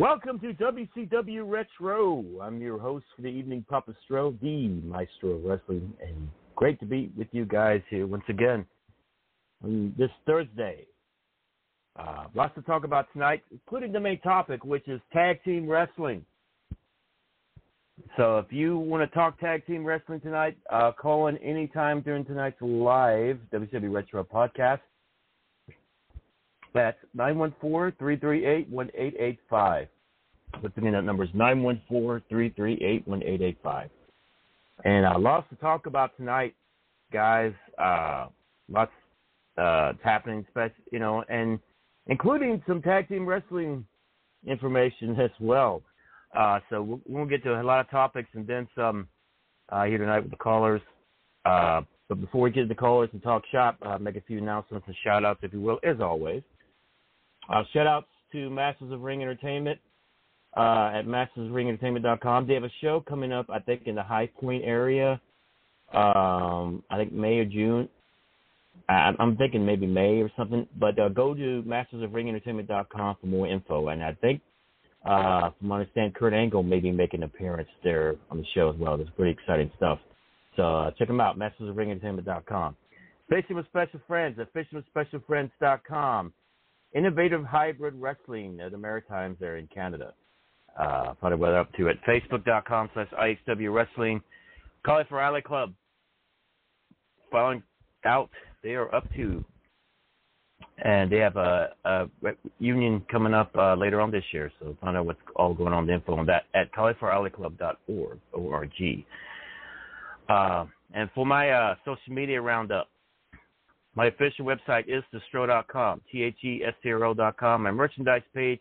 Welcome to WCW Retro. I'm your host for the evening, Papa Stro, the Maestro of Wrestling, and great to be with you guys here once again on this Thursday. Uh, lots to talk about tonight, including the main topic, which is tag team wrestling. So if you want to talk tag team wrestling tonight, uh, call in anytime during tonight's live WCW Retro podcast. That's 914-338-1885. Once again, that number is 914-338-1885. And uh, lots to talk about tonight, guys. Uh, lots uh, happening, you know, and including some tag team wrestling information as well. Uh, so we'll, we'll, get to a lot of topics and then some uh, here tonight with the callers. Uh, but before we get to the callers and talk shop, uh, make a few announcements and shout outs, if you will, as always. Uh, shout outs to Masters of Ring Entertainment uh, at mastersofringentertainment.com. They have a show coming up, I think, in the High Point area. Um, I think May or June. I, I'm thinking maybe May or something. But uh, go to mastersofringentertainment.com for more info. And I think Uh, from what I understand, Kurt Angle may be making an appearance there on the show as well. That's pretty exciting stuff. So uh, check them out, mastersofringentertainment.com. Fishing with Special Friends at fishingwithspecialfriends.com. Innovative Hybrid Wrestling at the Maritimes there in Canada. Uh, find out what up to at facebook.com slash IHW Wrestling. Cauliflower Alley Club. Following out, they are up to, and they have a, a union coming up uh, later on this year. So find out what's all going on, the info on that at caulifloweralleyclub.org. O-R-G. Uh, and for my uh, social media roundup, my official website is thestro.com, T-H-E-S-T-R-O.com. My merchandise page,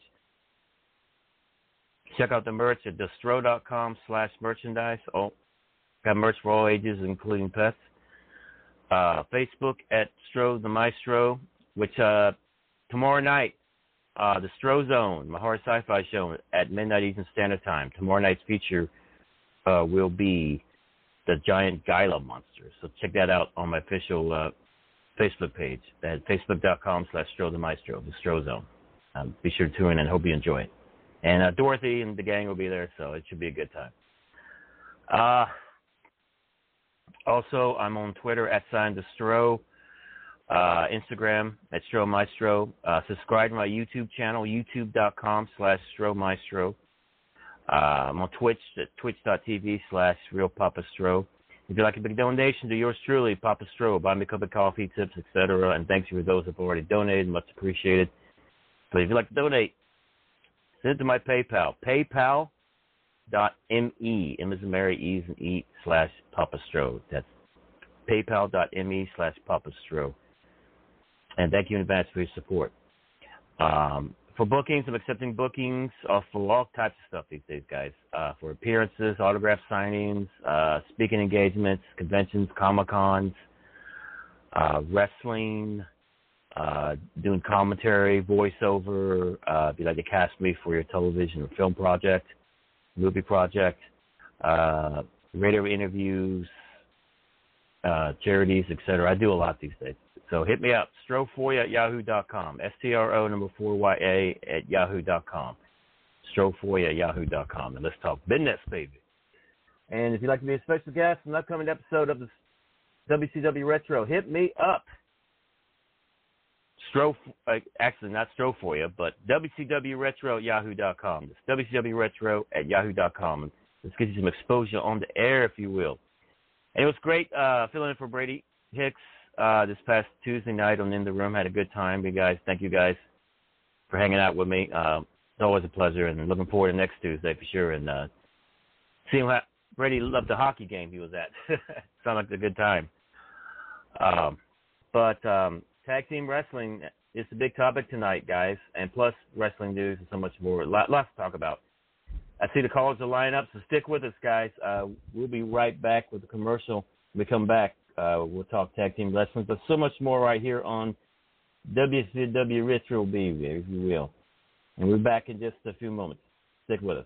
check out the merch at thestro.com slash merchandise. Oh, got merch for all ages, including pets. Uh, Facebook at Stro the Maestro, which uh, tomorrow night, uh, the Stro Zone, my horror sci-fi show at midnight Eastern Standard Time. Tomorrow night's feature uh, will be the giant Gila monster. So check that out on my official uh, Facebook page at facebook.com slash Maestro, the Stro Zone. Um, be sure to tune in and hope you enjoy it. And uh, Dorothy and the gang will be there, so it should be a good time. Uh, also, I'm on Twitter at sign the Stro, uh, Instagram at Stro Maestro. Uh, subscribe to my YouTube channel, youtube.com slash Stro Maestro. Uh, I'm on Twitch at twitch.tv slash Real Papa Stro. If you'd like a big donation to yours truly, Papa Stro, buy me a cup of coffee, tips, etc. And thanks for those who have already donated. Much appreciated. But if you'd like to donate, send it to my PayPal. PayPal.me. M is Mary, E E, slash Papa Stro. That's paypal.me slash Papa Stro. And thank you in advance for your support. Um, for bookings, I'm accepting bookings uh, for all types of stuff these days, guys. Uh, for appearances, autograph signings, uh, speaking engagements, conventions, comic cons, uh, wrestling, uh, doing commentary, voiceover. Uh, if you'd like to cast me for your television or film project, movie project, radio interviews, charities, etc. I do a lot these days. So hit me up, strofoya at yahoo.com, S-T-R-O number 4-Y-A at yahoo.com, strofoya at yahoo.com, and let's talk business, baby. And if you'd like to be a special guest in an upcoming episode of the WCW Retro, hit me up. Stro, uh, actually not Stro for you, but WCW Retro at yahoo.com. It's WCW Retro at yahoo.com. Let's get you some exposure on the air, if you will. And it was great uh, filling in for Brady Hicks uh, this past Tuesday night on In the Room. Had a good time. You guys, thank you guys for hanging out with me. Uh, it's always a pleasure, and looking forward to next Tuesday for sure. And uh, seeing how Brady loved the hockey game he was at. Sounded like a good time. Um, but um, tag team wrestling is the big topic tonight, guys, and plus wrestling news and so much more. Lots to talk about. I see the callers are lining up, so stick with us, guys. Uh, we'll be right back with the commercial when we come back. Uh, we'll talk tag team wrestling, but so much more right here on WCW Retro Baby, if you will. And we're back in just a few moments. Stick with us.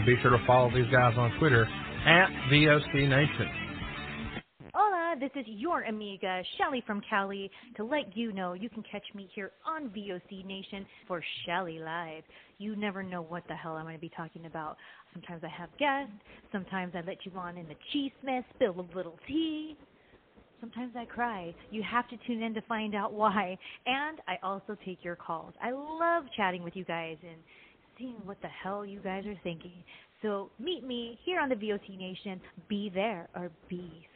And be sure to follow these guys on Twitter at VOC Nation. Hola, this is your amiga, Shelly from Cali, to let you know you can catch me here on VOC Nation for Shelly Live. You never know what the hell I'm going to be talking about. Sometimes I have guests, sometimes I let you on in the cheese mess, spill a little tea. Sometimes I cry. You have to tune in to find out why. And I also take your calls. I love chatting with you guys and what the hell you guys are thinking. So meet me here on the VOC Nation. Be there or be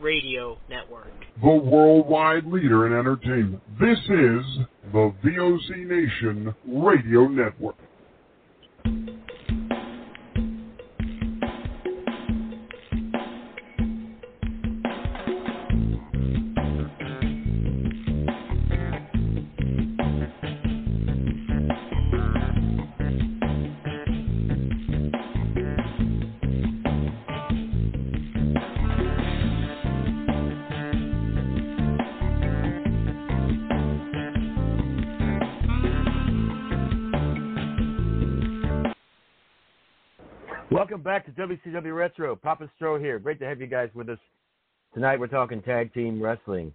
Radio Network. The worldwide leader in entertainment. This is the VOC Nation Radio Network. Welcome back to WCW Retro. Papa Stro here. Great to have you guys with us. Tonight we're talking tag team wrestling.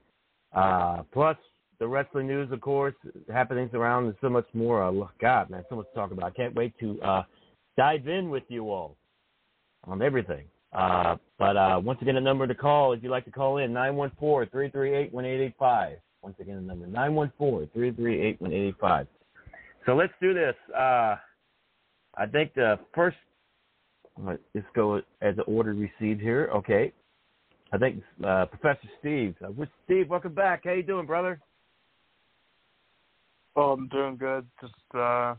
Uh, plus the wrestling news, of course, happenings around and so much more. Uh, God, man, so much to talk about. I can't wait to uh, dive in with you all on everything. Uh, but uh, once again, a number to call, if you'd like to call in, 914-338-1885. Once again, the number, 914-338-1885. So let's do this. Uh, I think the first let's go as the order received here. Okay. I think uh, Professor Steve. Uh, Steve, welcome back. How you doing, brother? Oh, I'm doing good. Just uh,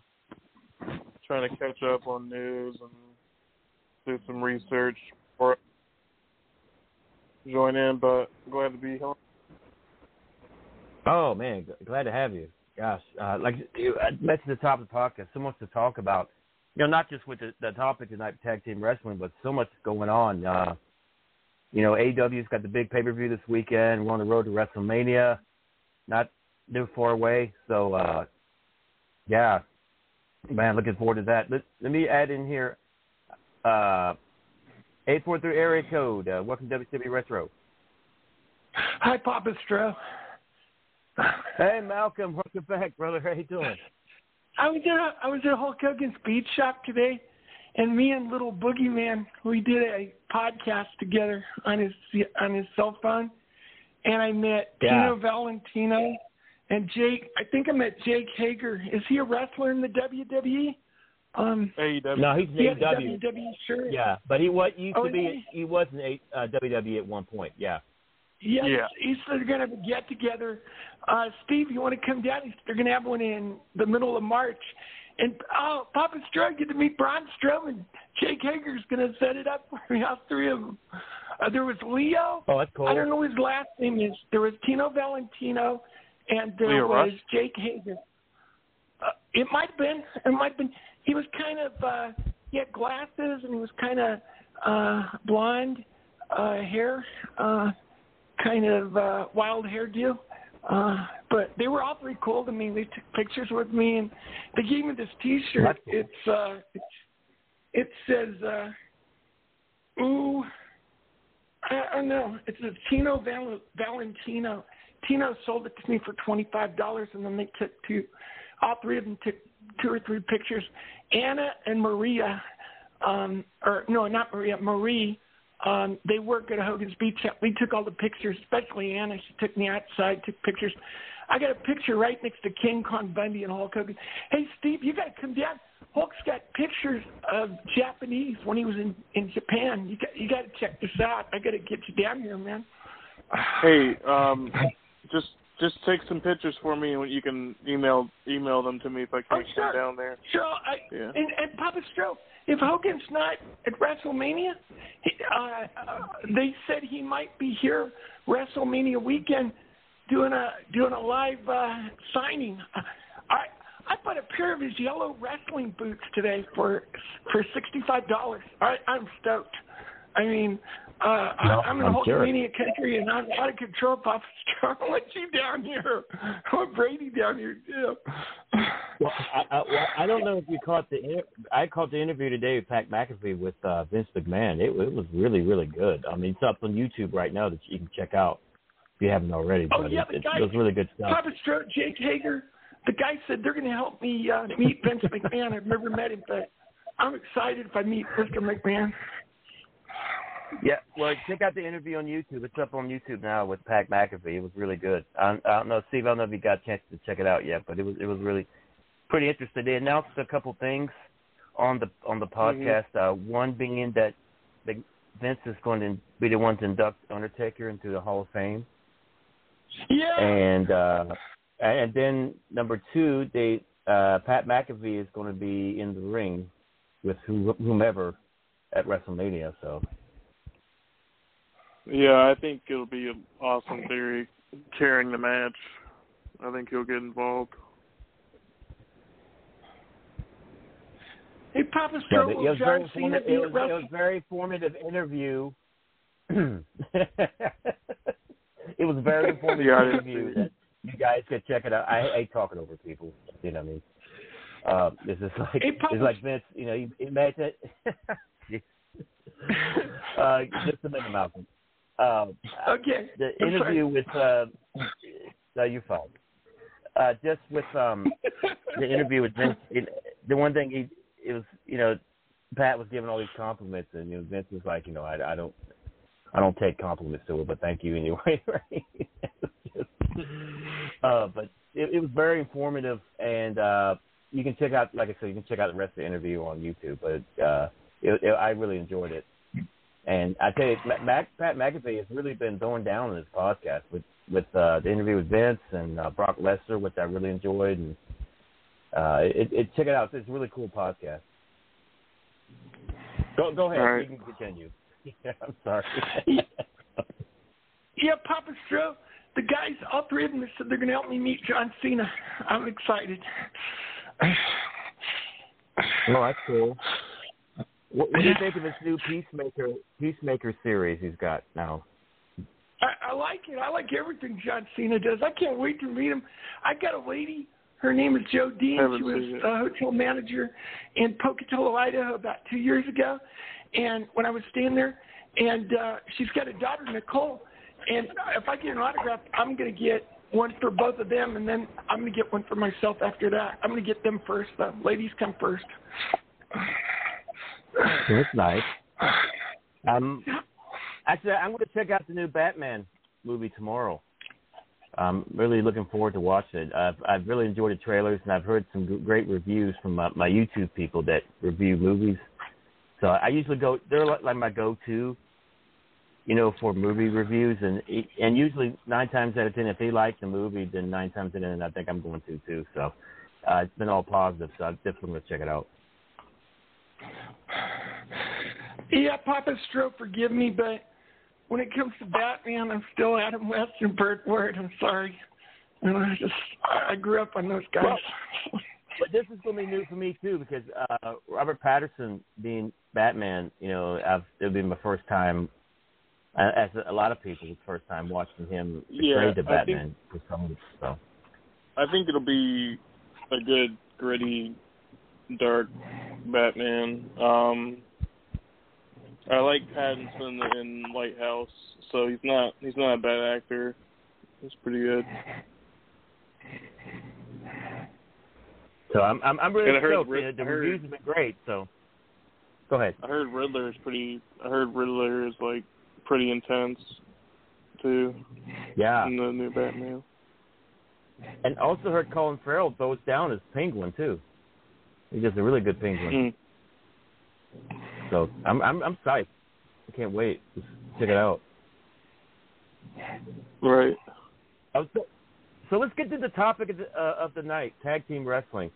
trying to catch up on news and do some research before join in, but glad to be here. Oh man, glad to have you. Gosh, uh, like you I mentioned at the top of the podcast, so much to talk about you know, not just with the, the topic tonight, tag team wrestling, but so much going on. Uh, you know, AEW's got the big pay per view this weekend. We're on the road to WrestleMania, not too far away. So, uh, yeah, man, looking forward to that. Let, let me add in here. Uh, Eight four three area code. Uh, welcome to WCW Retro. Hi, Papa Stro. Hey, Malcolm. Welcome back, brother. How you doing? I was at a, I was at Hulk Hogan's Beach Shop today, and me and Little Boogeyman we did a podcast together on his on his cell phone, and I met Yeah. Tino Valentino and Jake. I think I met Jake Hager. Is he a wrestler in the WWE? Um, AEW. No, he's in he has a AEW. WWE shirt. Yeah, but he was used Oh, to is be. He was in a, uh, WWE at one point. Yeah. Yes, Yeah. he said they're going to get together. Uh, Steve, you want to come down? He's- They're going to have one in the middle of March. And oh, Papa Strode, get to meet Braun Strowman. Jake Hager's going to set it up for me. All three of them. Uh, there was Leo. Oh, that's cool. I don't know his last name is. There was Tino Valentino, and there Leo was Rush? Jake Hager. Uh, it might have been. It might have been. He was kind of. uh He had glasses, and he was kind of uh blonde uh hair. uh kind of uh, wild hairdo. Uh, but they were all pretty cool to me. They took pictures with me, and they gave me this T-shirt. Cool. It's uh, it's, it says, uh, "Ooh, I, I don't know." It's a Tino Val- Valentino. Tino sold it to me for twenty five dollars, and then they took two. All three of them took two or three pictures. Anna and Maria, um, or no, not Maria, Marie. Um, they work at Hogan's Beach. We took all the pictures, especially Anna. She took me outside, took pictures. I got a picture right next to King Kong Bundy and Hulk Hogan. Hey, Steve, you got to come down. Hulk's got pictures of Japanese when he was in in Japan. You got you got to check this out. I got to get you down here, man. Hey, um, just just take some pictures for me, and you can email email them to me if I Oh, can't sure. come down there. Sure. I, Yeah. and, and Papa Stro, if Hogan's not at WrestleMania, he, uh, uh, they said he might be here WrestleMania weekend doing a doing a live uh, signing. I I bought a pair of his yellow wrestling boots today for for sixty five dollars. I I'm stoked. I mean, uh, I, No, I'm in I'm sure. Hulkamania country and I'm out of control, Papa Stro. I want you down here. I want Brady down here too. Well, I, I, well, I don't know if you caught the. inter- I caught the interview today with Pat McAfee with uh, Vince McMahon. It, it was really, really good. I mean, it's up on YouTube right now that you can check out if you haven't already. Oh, but yeah, it, the it, guy- it was really good stuff. Papa Stroke, Jake Hager, the guy said they're going to help me uh, meet Vince McMahon. I've never met him, but I'm excited if I meet Mr. McMahon. Yeah, well, check out the interview on YouTube. It's up on YouTube now with Pat McAfee. It was really good. I, I don't know, Steve. I don't know if you got a chance to check it out yet, but it was it was really pretty interesting. They announced a couple things on the on the podcast. Uh, one being that the, Vince is going to be the one to induct Undertaker into the Hall of Fame. Yeah. And uh, and then number two, they uh, Pat McAfee is going to be in the ring with whomever at WrestleMania. So Yeah, I think it'll be an awesome theory carrying the match. I think he'll get involved. Hey, Papa Yeah, Stroke, but it will was very John Cena informative. be It at was, it Wrestle- was very informative interview. it was a very informative Yeah, interview. That you guys could check it out. I hate talking over people. You know what I mean? Uh, this is like Hey, Papa- it's like Vince. You know, he, he it. uh, just a minute, Malcolm. Um, Okay. the I'm interview with uh, no, you're fine. Uh, just with um, the interview with Vince, it, the one thing he it was you know Pat was giving all these compliments and you know Vince was like you know I, I don't I don't take compliments to it but thank you anyway. Right? uh, but it, it was very informative and uh, you can check out like I said you can check out the rest of the interview on YouTube. But uh, it, it, I really enjoyed it. And I tell you, Ma- Mac, Pat McAfee has really been throwing down on this podcast with with uh, the interview with Vince and uh, Brock Lesnar, which I really enjoyed. And uh, it, it check it out; it's a really cool podcast. Go go ahead, All right. you can continue. Yeah, I'm sorry. Yeah, Papa Stroke, the guys, all three of them said they're going to help me meet John Cena. I'm excited. oh, that's cool. What, what do you think of this new Peacemaker Peacemaker series he's got now? I, I like it. I like everything John Cena does. I can't wait to meet him. I got a lady. Her name is Joe Dean. She was a hotel manager in Pocatello, Idaho, about two years ago, and when I was staying there, and uh, she's got a daughter, Nicole, and if I get an autograph, I'm gonna get one for both of them, and then I'm gonna get one for myself after that. I'm gonna get them first. The ladies come first. That's nice. Um, actually, I'm going to check out the new Batman movie tomorrow. I'm really looking forward to watching it. I've I've really enjoyed the trailers, and I've heard some great reviews from my, my YouTube people that review movies. So I usually go; they're like, like my go-to, you know, for movie reviews, and and usually nine times out of ten, if they like the movie, then nine times out of ten, I think I'm going to too. So uh, it's been all positive. So I'm definitely going to check it out. Yeah, Papa Stro, forgive me, but when it comes to Batman, I'm still Adam West and Burt Ward. I'm sorry. And I just I grew up on those guys. Well, but this is going to be new for me too because uh Robert Pattinson being Batman, you know, I've, it'll be my first time, uh, as a lot of people's first time watching him Yeah, portray the Batman for some. So I think it'll be a good, gritty, dark Batman. Um, I like Pattinson in Lighthouse, so he's not he's not a bad actor. He's pretty good. so I'm I'm, I'm really And I heard stoked. Rid- the I heard- reviews have been great. So go ahead. I heard Riddler is pretty. I heard Riddler is like pretty intense too. Yeah. In the new Batman. And also heard Colin Farrell throws down as Penguin too. He does a really good Penguin. Mm. So I'm I'm I'm psyched. I can't wait. Just check it out. Right. Oh, so, so let's get to the topic of the, uh, of the night: tag team wrestling.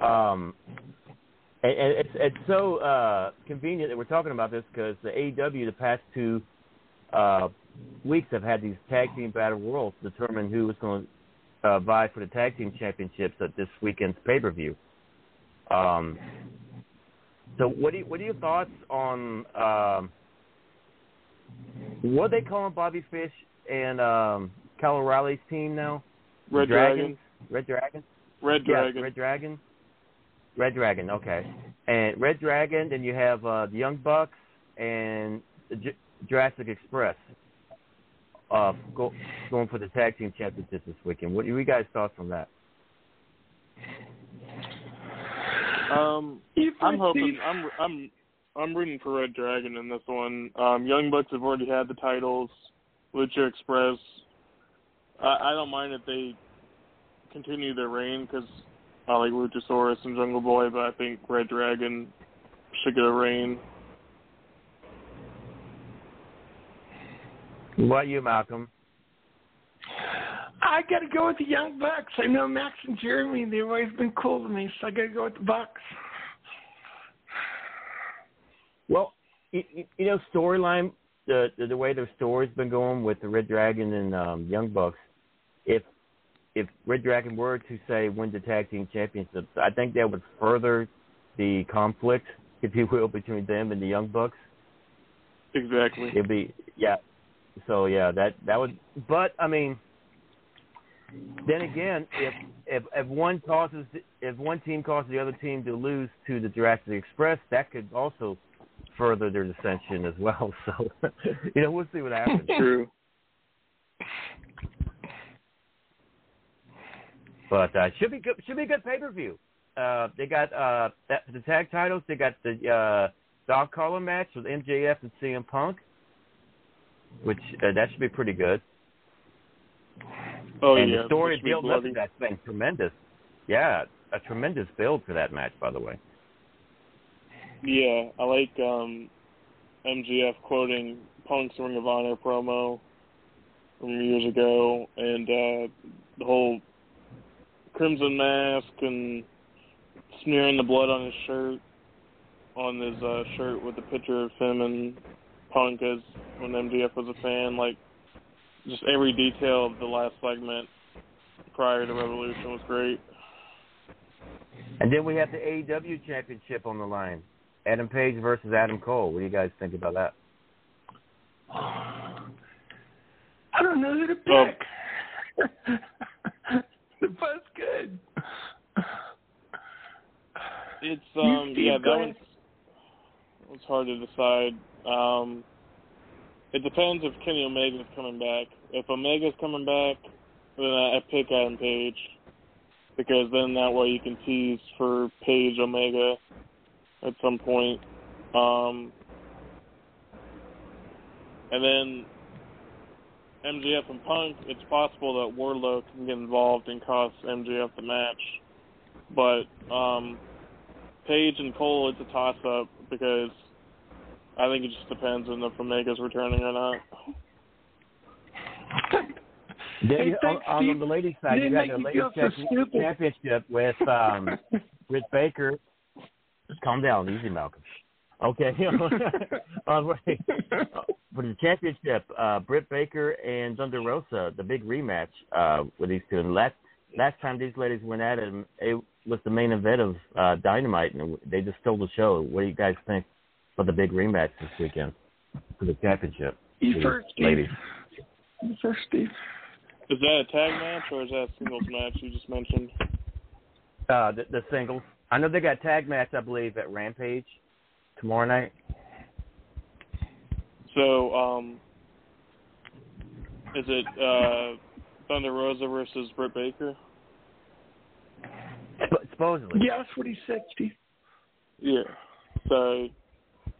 Um, and, and it's it's so uh, convenient that we're talking about this because the AEW the past two uh, weeks have had these tag team battle royals to determine who was going to uh, vie for the tag team championships at this weekend's pay per view. Um, so what do you, what are your thoughts on um, what are they calling Bobby Fish and um, Kyle O'Reilly's team now? Red Dragons? Dragon. Red Dragon. Red Yeah, Dragon. Red Dragon. Red Dragon. Okay. And Red Dragon. Then you have uh, the Young Bucks and the J- Jurassic Express. Uh, go, going for the tag team championships this weekend. What are you guys' thoughts on that? Um, I'm hoping I'm I'm I'm rooting for Red Dragon in this one. Um, Young Bucks have already had the titles. Lucha Express. I, I don't mind if they continue their reign because I like Luchasaurus and Jungle Boy, but I think Red Dragon should get a reign. What about you, Malcolm? I got to go with the Young Bucks. I know Max and Jeremy; they've always been cool to me, so I got to go with the Bucks. Well, you, you- you know, storyline the, the the way their story's been going with the Red Dragon and um, Young Bucks. If if Red Dragon were to say win the tag team championships, I think that would further the conflict, if you will, between them and the Young Bucks. Exactly. It'd be yeah. So yeah, that that would. But I mean, then again, if if if one causes if one team causes the other team to lose to the Jurassic Express, that could also further their dissension as well. So you know, we'll see what happens. True. But uh, should be good. Should be a good pay per view. Uh, they got uh, that, the tag titles. They got the uh, dog collar match with MJF and CM Punk, which uh, that should be pretty good. Oh and yeah. the story it should be build up to that's been tremendous. Yeah, a tremendous build for that match, by the way. Yeah, I like um MJF quoting Punk's Ring of Honor promo from years ago, and uh the whole crimson mask and smearing the blood on his shirt, on his uh shirt with the picture of him and Punk as when MJF was a fan. Like, just every detail of the last segment prior to Revolution was great. And then we have the AEW Championship on the line. Adam Page versus Adam Cole. What do you guys think about that? I don't know who to pick. They're both good. It's um Steve, yeah that ahead. one's It's hard to decide. Um, it depends if Kenny Omega's coming back. If Omega's coming back, then I, pick Adam Page because then that way you can tease for Page Omega at some point. Um, and then MJF and Punk, it's possible that Wardlow can get involved and cost MJF the match. But um, Page and Cole, it's a toss up because I think it just depends on if Omega's returning or not. Hey, you- thanks, on, on the ladies' side, you Didn't got make the ladies' feel champion- championship with um, Britt Baker. Just Calm down, easy, Malcolm. Okay, for the championship, uh, Britt Baker and Thunder Rosa, the big rematch uh, with these two. And last last time these ladies went at it, it was the main event of uh, Dynamite, and they just stole the show. What do you guys think of the big rematch this weekend for the championship? You for the first, Steve. ladies. You first, Steve. Is that a tag match or is that a singles match you just mentioned? Uh, the, the singles. I know they got tag match, I believe, at Rampage tomorrow night. So, um, is it uh, Thunder Rosa versus Britt Baker? Sp- supposedly. Yeah, that's what he said, Steve. Yeah. So,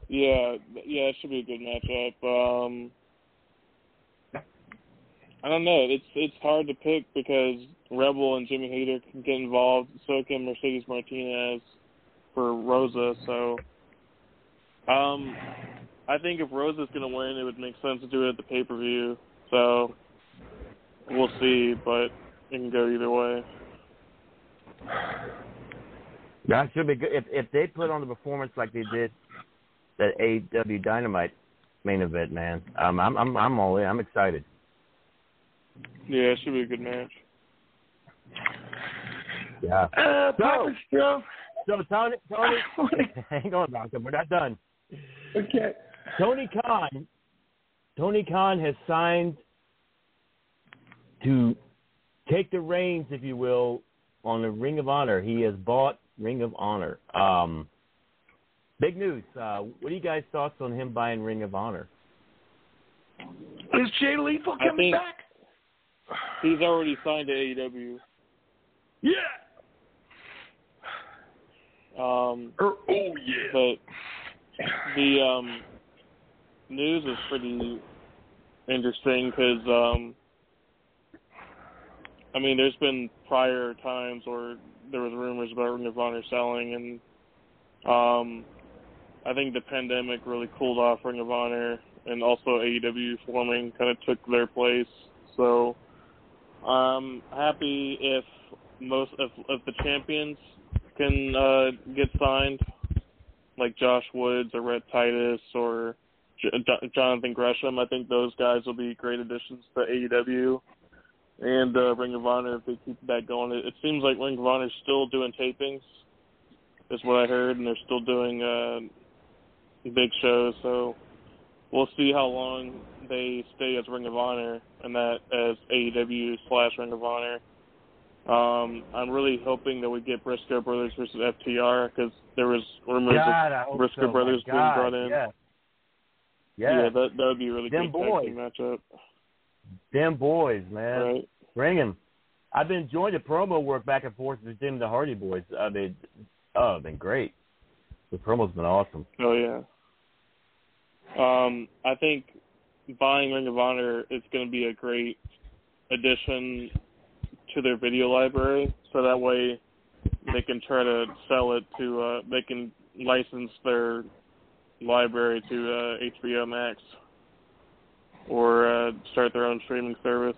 yeah, yeah, it should be a good matchup. Um, I don't know. It's it's hard to pick because Rebel and Jamie Hayter can get involved. So can Mercedes Martinez for Rosa. So, um, I think if Rosa's gonna win, it would make sense to do it at the pay per view. So, we'll see, but it can go either way. That should be good. If if they put on the performance like they did that AEW Dynamite main event, man, um, I'm I'm I'm all in. I'm excited. Yeah, it should be a good match. Yeah. Uh, So- Papa So Tony, Tony, hang on, Malcolm. We're not done. Okay. Tony Khan, Tony Khan has signed to take the reins, if you will, on the Ring of Honor. He has bought Ring of Honor. Um, big news. Uh, what are you guys' thoughts on him buying Ring of Honor? Is Jay Lethal coming back? He's already signed to AEW. Yeah. Um, Or, oh yeah. but the um, news is pretty interesting because um, I mean, there's been prior times where there was rumors about Ring of Honor selling, and um, I think the pandemic really cooled off Ring of Honor, and also AEW forming kind of took their place. So I'm happy if most if, if the champions can uh, get signed, like Josh Woods or Rhett Titus or J- Jonathan Gresham. I think those guys will be great additions to AEW and uh, Ring of Honor if they keep that going. It, it seems like Ring of Honor is still doing tapings, is what I heard, and they're still doing uh, big shows. So we'll see how long they stay as Ring of Honor and that as AEW slash Ring of Honor. Um, I'm really hoping that we get Briscoe Brothers versus FTR because there was rumors God, of Briscoe so. Brothers being brought in. Yeah. Yeah, Yeah. that that would be a really Them good boys. matchup. Them boys, man. Right. Bring 'em. I've been enjoying the promo work back and forth with them and the Hardy Boys. I mean, oh, been great. The promo's been awesome. Oh yeah. Um, I think buying Ring of Honor is going to be a great addition to their video library, so that way they can try to sell it to. Uh, they can license their library to uh, HBO Max or uh, start their own streaming service.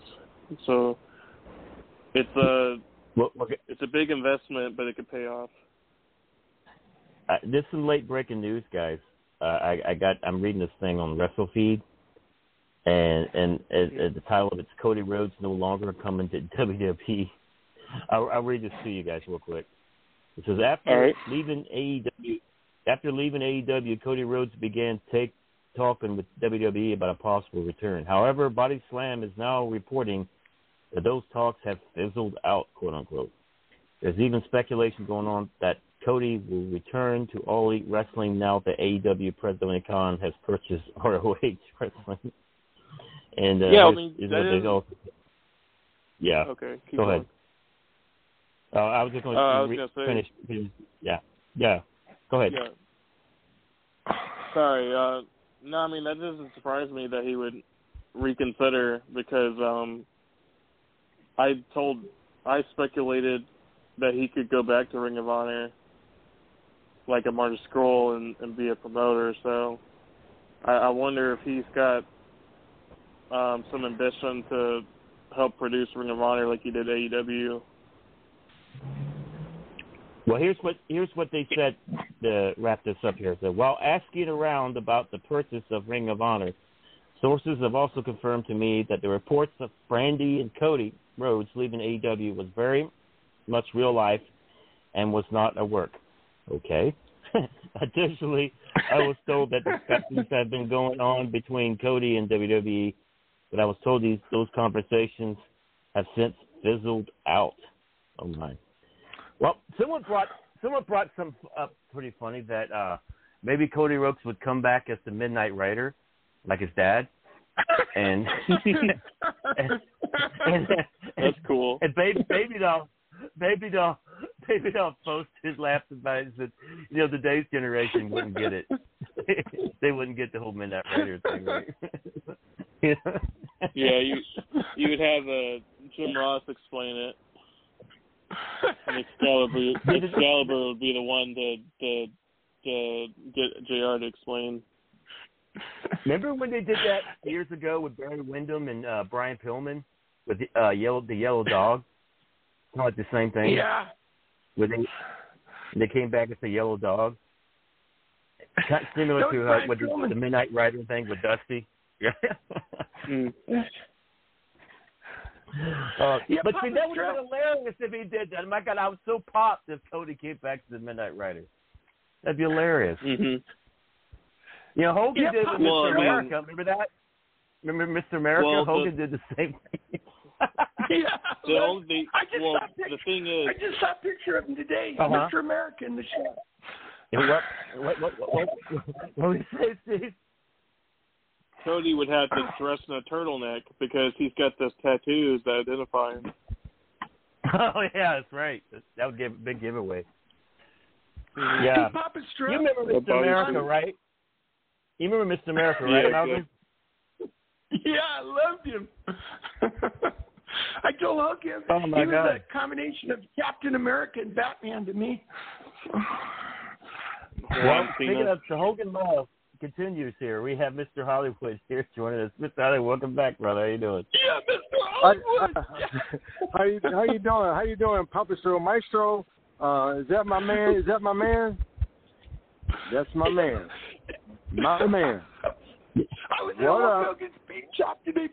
So it's a look, it's a big investment, but it could pay off. Uh, this is late breaking news, guys. Uh, I, I got. I'm reading this thing on WrestleFeed, and and uh, the title of it's Cody Rhodes no longer coming to WWE. I'll, I'll read this to you guys real quick. It says after right. leaving AEW, after leaving AEW, Cody Rhodes began take talking with WWE about a possible return. However, Body Slam is now reporting that those talks have fizzled out, quote unquote. There's even speculation going on that Cody will return to All Elite Wrestling now that AEW President Khan has purchased ROH Wrestling. And uh, Yeah, I mean, here's that what they is- go- Yeah. Okay, keep Go going. ahead. Uh, I was just going Uh, to was re- gonna say- finish. finish- Yeah. Yeah. Go ahead. Yeah. Sorry. Uh, no, I mean that doesn't surprise me that he would reconsider because um, I told I speculated that he could go back to Ring of Honor like a Marty Scurll and, and be a promoter. So I, I wonder if he's got um, some ambition to help produce Ring of Honor like he did AEW. Well, here's what here's what they said to wrap this up here. So, while asking around about the purchase of Ring of Honor, sources have also confirmed to me that the reports of Brandi and Cody Rhodes leaving AEW was very much real life and was not a work. Okay. Additionally, I was told that discussions have been going on between Cody and WWE, but I was told these those conversations have since fizzled out. Oh my. Well, someone brought someone brought some up pretty funny that uh maybe Cody Rhodes would come back as the Midnight Rider, like his dad, and and, and, That's cool. And baby baby doll, baby doll, baby doll posted laughing about it and said, you know, today's generation wouldn't get it. they wouldn't get the whole Midnight Rider thing, right? yeah. Yeah, you you would have uh, Jim Ross explain it. And Excalibur, Excalibur would be the one to to to get Jr. to explain. Remember when they did that years ago with Barry Windham and uh, Brian Pillman with the, uh, yellow the yellow dog? Kind of like the same thing. Yeah. Where they they came back as the yellow dog. Kind of similar to uh, Brian what the, the Midnight Rider thing with Dusty. Yeah. Mm. Uh, Yeah, but see, that would have been hilarious if he did that. My God, I was so popped if Cody came back to the Midnight Rider. That'd be hilarious. hmm You know, Hogan Yeah, did with Mr. Well, mean- America. Remember that? Remember Mr. America? Well, the- Hogan did the same thing. Yeah. The only the, I just well, saw a the picture. thing is, I just saw a picture of him today, Uh-huh. Mr. America in the show. what, what, what, what, what, what we say, Steve? Cody would have to dress in a turtleneck because he's got those tattoos that identify him. Oh yeah, that's right. That would give a big giveaway. Yeah. Hey, Papa Stro- You remember Mr. Bobby America, Stro- right? You remember Mr. America, right, yeah. Malcolm? Yeah, I loved him. I told Hogan Oh, my he was God. a combination of Captain America and Batman to me. Well, Cena. speaking of the Hogan love continues here. We have Mr. Hollywood here joining us. Mr. Hollywood, welcome back, brother. How you doing? Yeah, Mr. Hi- Hollywood. how you how you doing? How you doing, Papa Stro Maestro? Uh, is that my man? Is that my man? That's my man. My man. I was in What Hulk up? Hogan's Beach Shop today,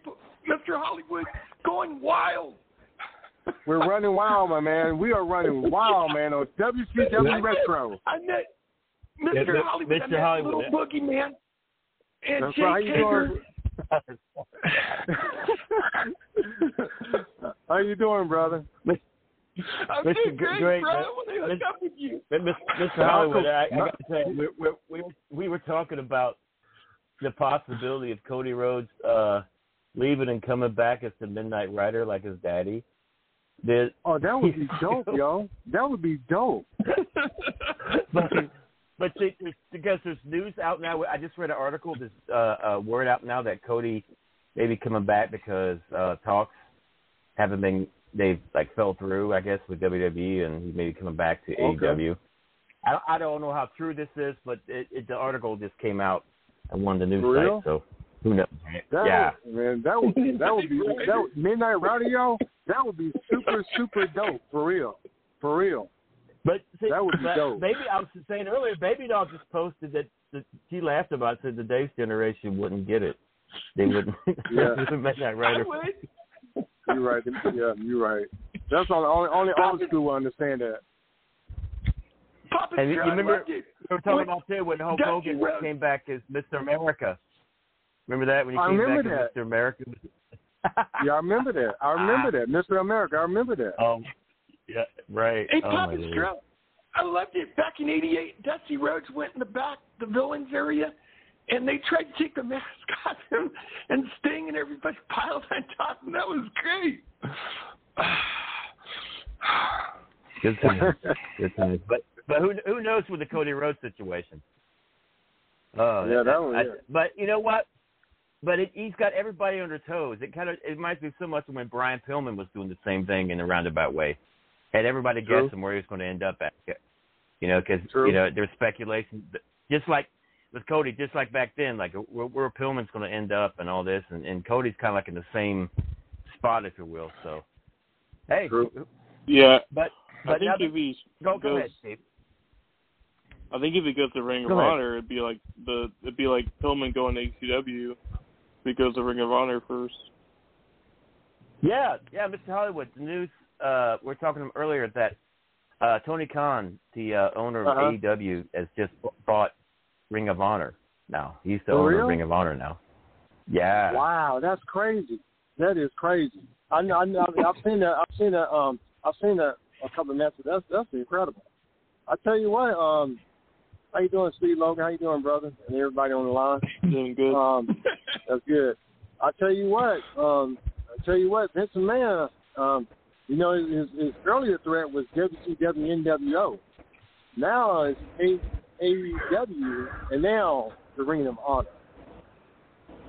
Mr. Hollywood, going wild. We're running wild, my man. We are running wild, man, on WCW Retro. I met Mr. Yeah, Mi- Hollywood. I Mr. met Hollywood. Little Boogeyman and That's Jake right. How you Hager. doing? How you doing, brother? I'm Mr. doing great, great, bro. man. When I hook Mr. up with you. Mr. Mr. Hollywood, I, I got to tell you, we, we, we, we were talking about the possibility of Cody Rhodes uh, leaving and coming back as the Midnight Rider like his daddy. Did, Oh, that would be dope, yo. That would be dope. but but see, because there's news out now. I just read an article. There's uh, a word out now that Cody may be coming back because uh, talks haven't been they've like fell through. I guess with WWE, and he may be coming back to Okay. AEW. I, I don't know how true this is, but it, it, the article just came out on one of the news sites. So who knows? That yeah. would, man, that would that would be that would, Midnight Radio. That would be super super dope for real, for real. But see, That would be but dope. Baby, I was saying earlier, Baby Doll just posted that, that she laughed about it, said the Dave's generation wouldn't get it. They wouldn't. Yeah. Midnight I would. You're right. Yeah, you're right. That's only only, only old school will understand that. Papa And you, you Stro, I remember we were talking about too when Hulk Dusty Hogan came back as Mr. America. Remember that when you I came remember back as that. Mr. America? Yeah, I remember that. I remember that, Mr. America. I remember that. Um, Yeah, right. Hey, oh, Papa my I loved it. Back in '88, Dusty Rhodes went in the back, the villains area, and they tried to take the mask off him, and Sting and everybody piled on top, and that was great. Good times. Good times. But but who who knows with the Cody Rhodes situation? Oh, Yeah, that one, I- yeah. But you know what? But it, he's got everybody on their toes. It kind of it reminds me so much of when Brian Pillman was doing the same thing in a roundabout way, had everybody True. guessing where he was going to end up at. You know, because you know there's speculation, just like with Cody, just like back then, like where, where Pillman's going to end up and all this, and, and Cody's kind of like in the same spot, if you will. So, hey, Yeah, but I think if that- he go go goes, ahead, Steve. I think if he goes to Ring of ahead. Honor, it'd be like the it'd be like Pillman going to ECW. He goes to Ring of Honor first. Yeah, yeah, Mr. Hollywood. The news uh, we are talking earlier that uh, Tony Khan, the uh, owner of Uh-huh. AEW, has just bought Ring of Honor. Now he's the For owner real? of Ring of Honor now. Yeah. Wow, that's crazy. That is crazy. I know. I know. I've seen that. I've seen that. Um, I've seen that a couple of matches. That's that's incredible. I tell you what. Um, how you doing, Steve Logan? How you doing, brother? And everybody on the line. Doing good. Um, that's good. I tell you what. Um, I tell you what. Vince McMahon. Um, you know, his, his earlier threat was WCW NWO. Now it's A- AEW, and now the Ring of Honor.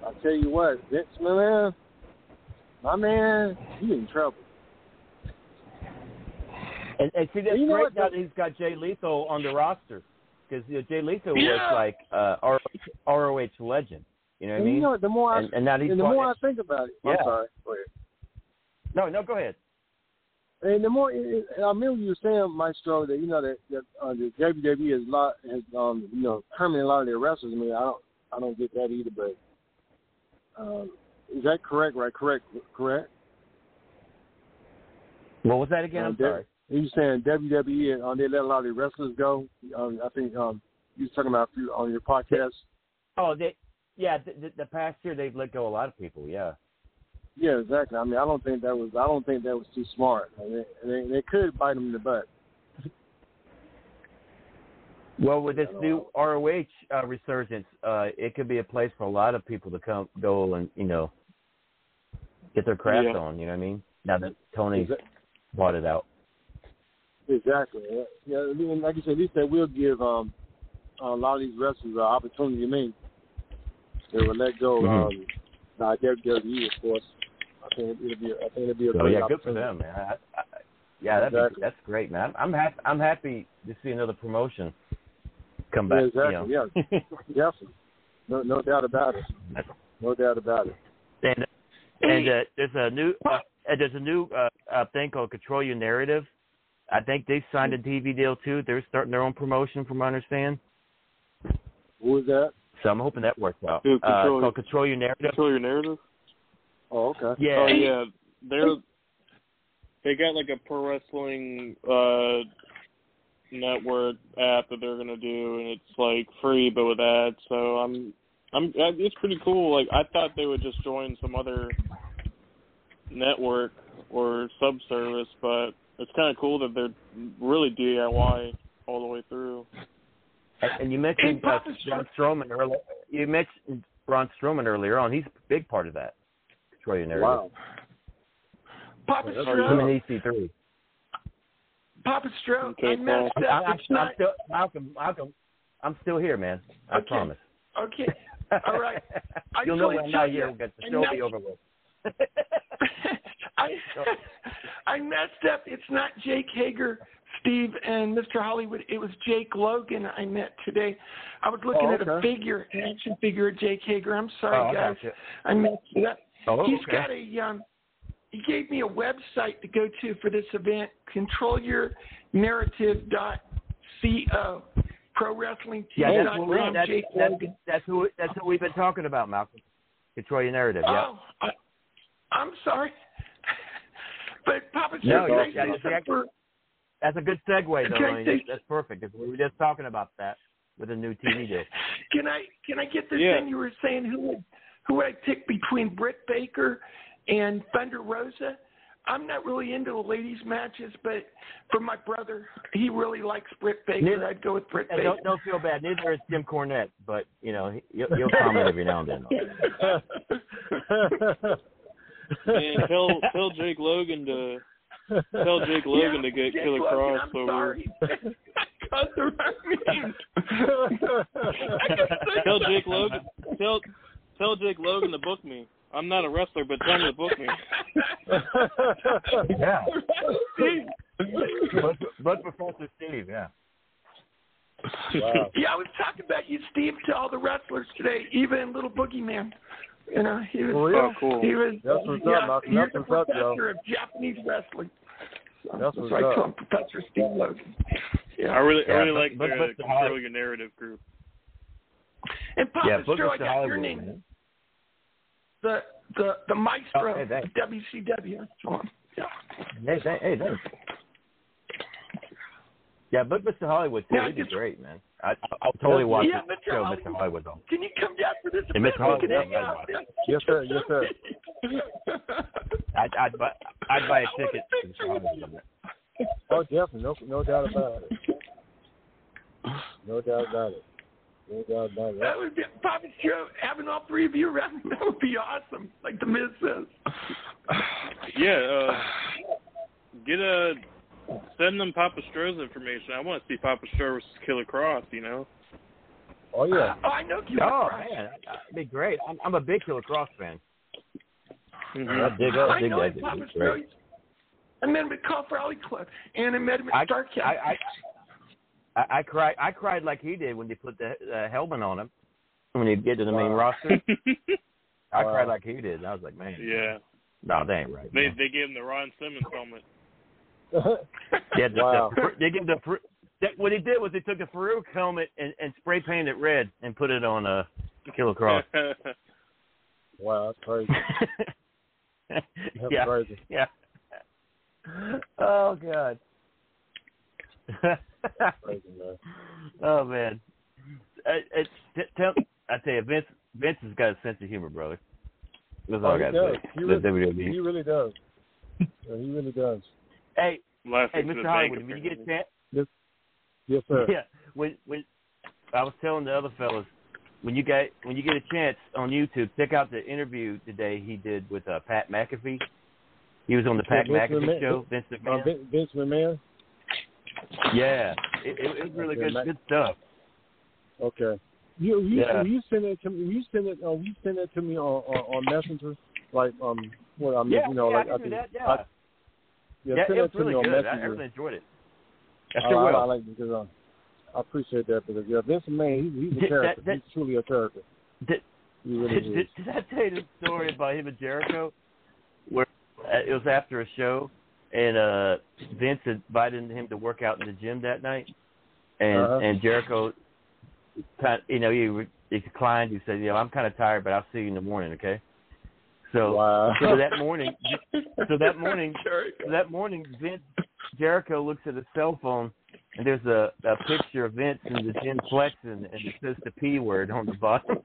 I tell you what, Vince McMahon, my man, he in trouble. And, and see, that's You know great now that he's got Jay Lethal on the roster because you know, Jay Lethal Yeah. was like uh, ROH, ROH legend. You know what I mean? you know? The more I and, and now he's and the brought- more I think about it, I'm Yeah. sorry. No, no, go ahead. And the more and I remember you were saying, Maestro, that you know that, that uh, the WWE has lot has um you know terminated a lot of their wrestlers. I mean, I don't I don't get that either, but um, is that correct? Right? Correct? Correct? What was that again? I'm Uh, sorry. You saying WWE uh, they let a lot of their wrestlers go? Um, I think um, you was talking about on your podcast. Oh, they, yeah. The, the, the past year they've let go a lot of people. Yeah. Yeah, exactly. I mean, I don't think that was I don't think that was too smart. I mean, they, they could bite them in the butt. Well, with this new ROH uh, resurgence, uh, it could be a place for a lot of people to come, go, and you know, get their craft Yeah. on. You know what I mean? Now that Tony's bought it out. Exactly. Yeah, Yeah, I like you said, at least they will give um, a lot of these wrestlers an opportunity. I mean, they will let go. Mhm. Um, by WWE, of course. I think it'll be. I think it'll be a So great yeah, good for them, man. I, I, yeah, that'd Exactly. be, that's great, man. I'm happy. I'm happy to see another promotion come Yeah, back. exactly. You know. Yeah, definitely. No, no doubt about it. No doubt about it. And and uh, there's a new uh, uh, there's a new uh, uh, thing called Control Your Narrative. I think they signed a TV deal too. They're starting their own promotion, from what I understand. Who was that? So I'm hoping that works out. Who, uh, Control- it's called Control Your Narrative. Control your narrative. Oh, okay. Yeah. Oh yeah, they're they got like a pro wrestling uh network app that they're gonna do, and it's like free but with ads. So I'm I'm uh, it's pretty cool. Like I thought they would just join some other network or sub service, but it's kind of cool that they're really DIY all the way through. And, and you mentioned uh, Braun Strowman earlier. You mentioned Braun Strowman earlier on. He's a big part of that. Control Your Narrative. Wow. Papa Him Stro, and EC3. Papa Stro, Okay, I messed I'm, up. I'm, It's I'm not still, Malcolm, Malcolm, I'm still here, man. I Okay. promise. okay. All right. I You'll know when I'm not here because the I show will be over with. I I messed up. It's not Jake Hager, Steve, and Mr. Hollywood. It was Jake Logan I met today. I was looking Oh, at a figure, an action figure of Jake Hager. I'm sorry, Oh, guys. gotcha. I messed it up. Oh, He's okay. got a um. He gave me a website to go to for this event. ControlYourNarrative.co. Pro Wrestling Yeah, Team. that's, what we, that's, Jake that's, Logan. that's, who, that's what we've been talking about, Malcolm. Control Your Narrative, yeah. Oh, I, I'm sorry. But Papa No, Stro, you- can I say yeah, something yeah. for- That's a good segue, though. Can I I mean, that's, that's perfect because we were just talking about that with a new TV deal. Can I can I get this Yeah. in? You were saying who would who would I pick between Britt Baker and Thunder Rosa? I'm not really into the ladies matches, but for my brother, he really likes Britt Baker. Neither- I'd go with Britt Hey, Baker. don't don't feel bad. Neither is Jim Cornette, but you know he- he'll, he'll comment every now and then. And tell tell Jake Logan to tell Jake Logan to get Jake Killer Logan, Cross I'm over. sorry. Cut the mean. Tell Jake Logan tell tell Jake Logan to book me. I'm not a wrestler, but tell him to book me. yeah. but, but Professor Steve, yeah. Yeah, I was talking about you, Steve, to all the wrestlers today, even Little Boogeyman. You know, he was. Oh, yeah? Oh, cool. He was. That's what's yeah, up, Malcolm. He's That's a what's up, Joe. professor of Japanese wrestling. So, That's so what's I up. call him Professor Steve Logan. Yeah. I really I really but- like but- the but- Control Your Narrative group. And Papa yeah, Stro, Booker's I to got your name. man. The the the maestro Oh, hey, of thanks. WCW. Yeah. Hey, th- hey, thanks. Yeah, but Mr. Hollywood too. Yeah, he did just- great, man. I, I'll totally watch Yeah, the Mr. show Hollywood. Mr. Hollywood's on. Can you come down for this And event? Mr. We can Hollywood, hang yeah, yeah. Yes, sir. Yes, sir. I'd, I'd buy, I'd buy a ticket to Mr. Hollywood. Oh, definitely. No, no doubt about it. No doubt about it. No doubt about it. That would be Papa Stro having all three of you around. That would be awesome. Like the Miz says. Yeah, uh get a send them Papa Stroh's information. I want to see Papa Stroh versus Killer Cross, you know. Oh, yeah. Oh, I know you. Oh man, that'd be great. I'm, I'm a big Killer Cross fan. Mhm. I dig, I I dig know that. Papa He's great. Stro. I met him at Cauliflower Alley Club, and I met him I, at Starrcast. I, I, I, I cried. I cried like he did when they put the uh, helmet on him when he get to the main roster. I Wow. cried like he did. And I was like, man, yeah. no, that ain't right. They man. they gave him the Ron Simmons helmet. Yeah, Wow. the, they give the that, what he did was he took a Farooq helmet and, and spray painted it red and put it on a Killer Cross. wow, that's crazy. That's yeah, crazy. yeah. Oh God. Crazy, man. oh man. I, I, t- tell, I tell you, Vince. Vince has got a sense of humor, brother. That's all Oh, I got does. to say. He really, he really does. Yeah, he really does. Hey, Laughing hey, Mr. the Hollywood, when you get a chance, Yes, yes sir. yeah. When when I was telling the other fellas, when you get when you get a chance on YouTube, check out the interview today he did with uh, Pat McAfee. He was on the Pat Yeah, Vince McAfee McMahon. show. Vince Uh, McMahon. Vince, Vince McMahon. Yeah, it, it, it was really Okay, good Mac- good stuff. Okay. You you Yeah. will you send it to me? Will you send it? Uh, will you send it to me on, on on Messenger? Like um, what I mean, Yeah, you know, yeah, like I can do think- that. Yeah, I, yeah, yeah, it it was really good. I, I really enjoyed it. I I, sure I, will. I like because um, I appreciate that because yeah, Vince McMahon, he's, he's a Did- character. that- that- he's truly a character. Did, He really did, is. did, did I tell you the story about him and Jericho? Where uh, it was after a show, and uh Vince invited him to work out in the gym that night, and Uh-huh. and Jericho, kind you know, he, he declined. He said, "Yeah, I'm kind of tired, but I'll see you in the morning, okay?" So, Wow. so that morning, so that morning, so that morning, Vince Jericho looks at his cell phone, and there's a, a picture of Vince in the gym flexing, and it says the P word on the bottom.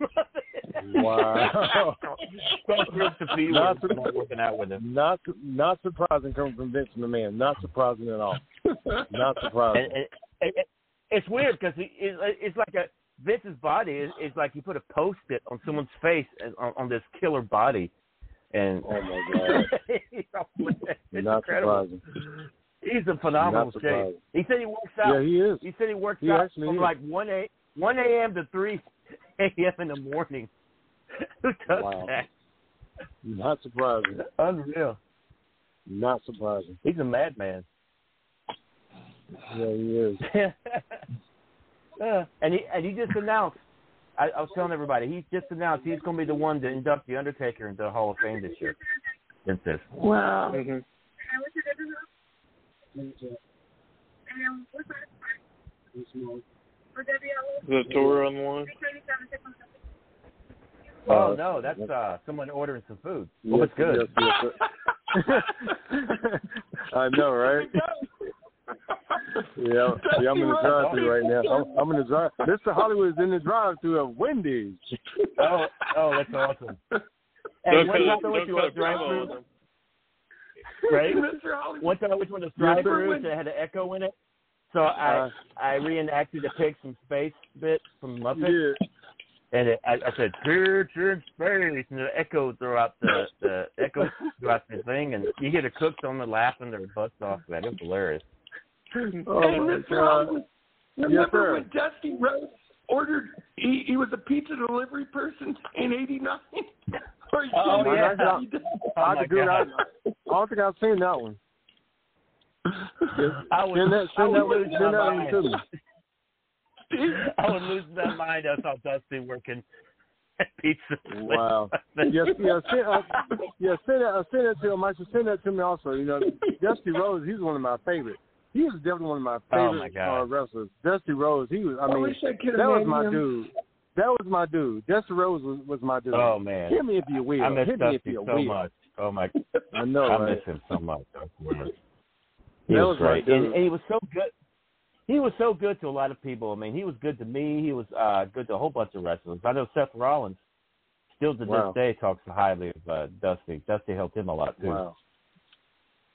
Wow. That's the P Not word. Not working out with him. Not not surprising coming from Vince McMahon. Not surprising at all. Not surprising. And, and, and, and it's weird because it, it's like a Vince's body is, is like you put a post it on someone's face uh, on, on this killer body, and oh my god. it's Not incredible. surprising. He's in phenomenal shape. He said he works out. Yeah, he is. He said he works He out from is. like one a one a.m. to three a.m. in the morning. Who does Wow. that? Not surprising. Unreal. Not surprising. He's a madman. Yeah, he is. Uh, and he and he just announced. I, I was telling everybody he's just announced he's going to be the one to induct the Undertaker into the Hall of Fame this year. Vince says. Wow. Mm-hmm. The tour on the one. Oh no, that's uh someone ordering some food. Oh, Yes, it's good. yes, yes. I know, right? Yeah, yeah, I'm in the drive-through right now. I'm, I'm in the drive. Mr. Hollywood is in the drive-through of Wendy's. oh, oh, that's awesome. Hey, Don't what cut- happened don't with you cut drive promo on through? right? Mr. Hollywood. One time I to one of the drive-throughs that had an echo in it. So I Uh, I reenacted the Pigs from Space bit from Muppet. Yeah. And it, I, I said, "Pigs in space," and the echo throughout the the echo throughout the thing, and you hear the cooks on the laughing their butts off. Man, it was hilarious. Oh hey, my Mr. God. Remember sir. when Dusty Rhodes ordered? He, he was a pizza delivery person in '89. Oh, yeah. out- he did- Oh, I do it. I, God. I don't think I've seen that one. I was, Send that, I send was that, one- losing send that one mind. to me. I would lose my mind. I saw Dusty working at pizza. Wow. yes, yes, send, uh, yeah, send that, uh, send that to him. I should send that to me also. You know, Dusty Rhodes, he's one of my favorites. He was definitely one of my Oh, favorite my God. uh, wrestlers. Dusty Rhodes, he was. I I mean, wish I could that was my him. dude. That was my dude. Dusty Rhodes was, was my dude. Oh man, Hit me if you will. I miss Hit me if Dusty you so will. much. Oh my, I know. I right? miss him so much. I swear. He That was, was my great, and, and he was so good. He was so good to a lot of people. I mean, he was good to me. He was uh good to a whole bunch of wrestlers. I know Seth Rollins still to Wow. this day talks highly of uh, Dusty. Dusty helped him a lot too. Wow.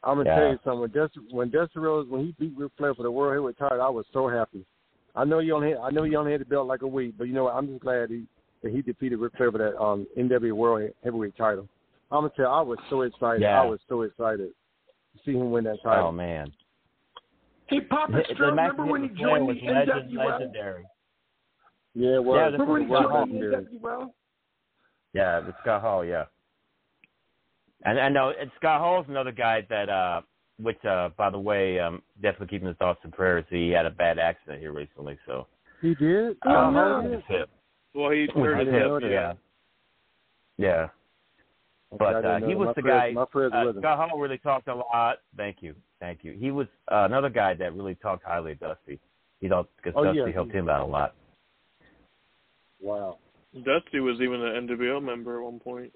I'm gonna Yeah. tell you something. When Dusty, when Dusty Rhodes, when he beat Ric Flair for the World Heavyweight title, I was so happy. I know he only, had, I know he only had the belt like a week, but you know what? I'm just glad he that he defeated Ric Flair for that um NWA World Heavyweight title. I'm gonna tell you, I was so excited. Yeah. I was so excited to see him win that title. Oh man, Hey, Papa the, Stroh, the match remember when he joined was the legend, NWO? legendary. Yeah, it was. Yeah, Remember when he joined the legendary. NWO? Yeah, with Scott Hall, yeah. And I know and Scott Hall's another guy that uh which uh by the way, um definitely keeping his thoughts and prayers. He had a bad accident here recently, so He did. Oh, um, no. with his hip. Well, he With hurt his his hip. know that. hip, yeah. Yeah. But uh, he was my the prayers, guy. My prayers Uh, with him. Scott Hall really talked a lot. Thank you, thank you. He was uh, another guy that really talked highly of Dusty. He thought because Oh, Dusty yeah. helped him out a lot. Wow. Dusty was even an NWO member at one point.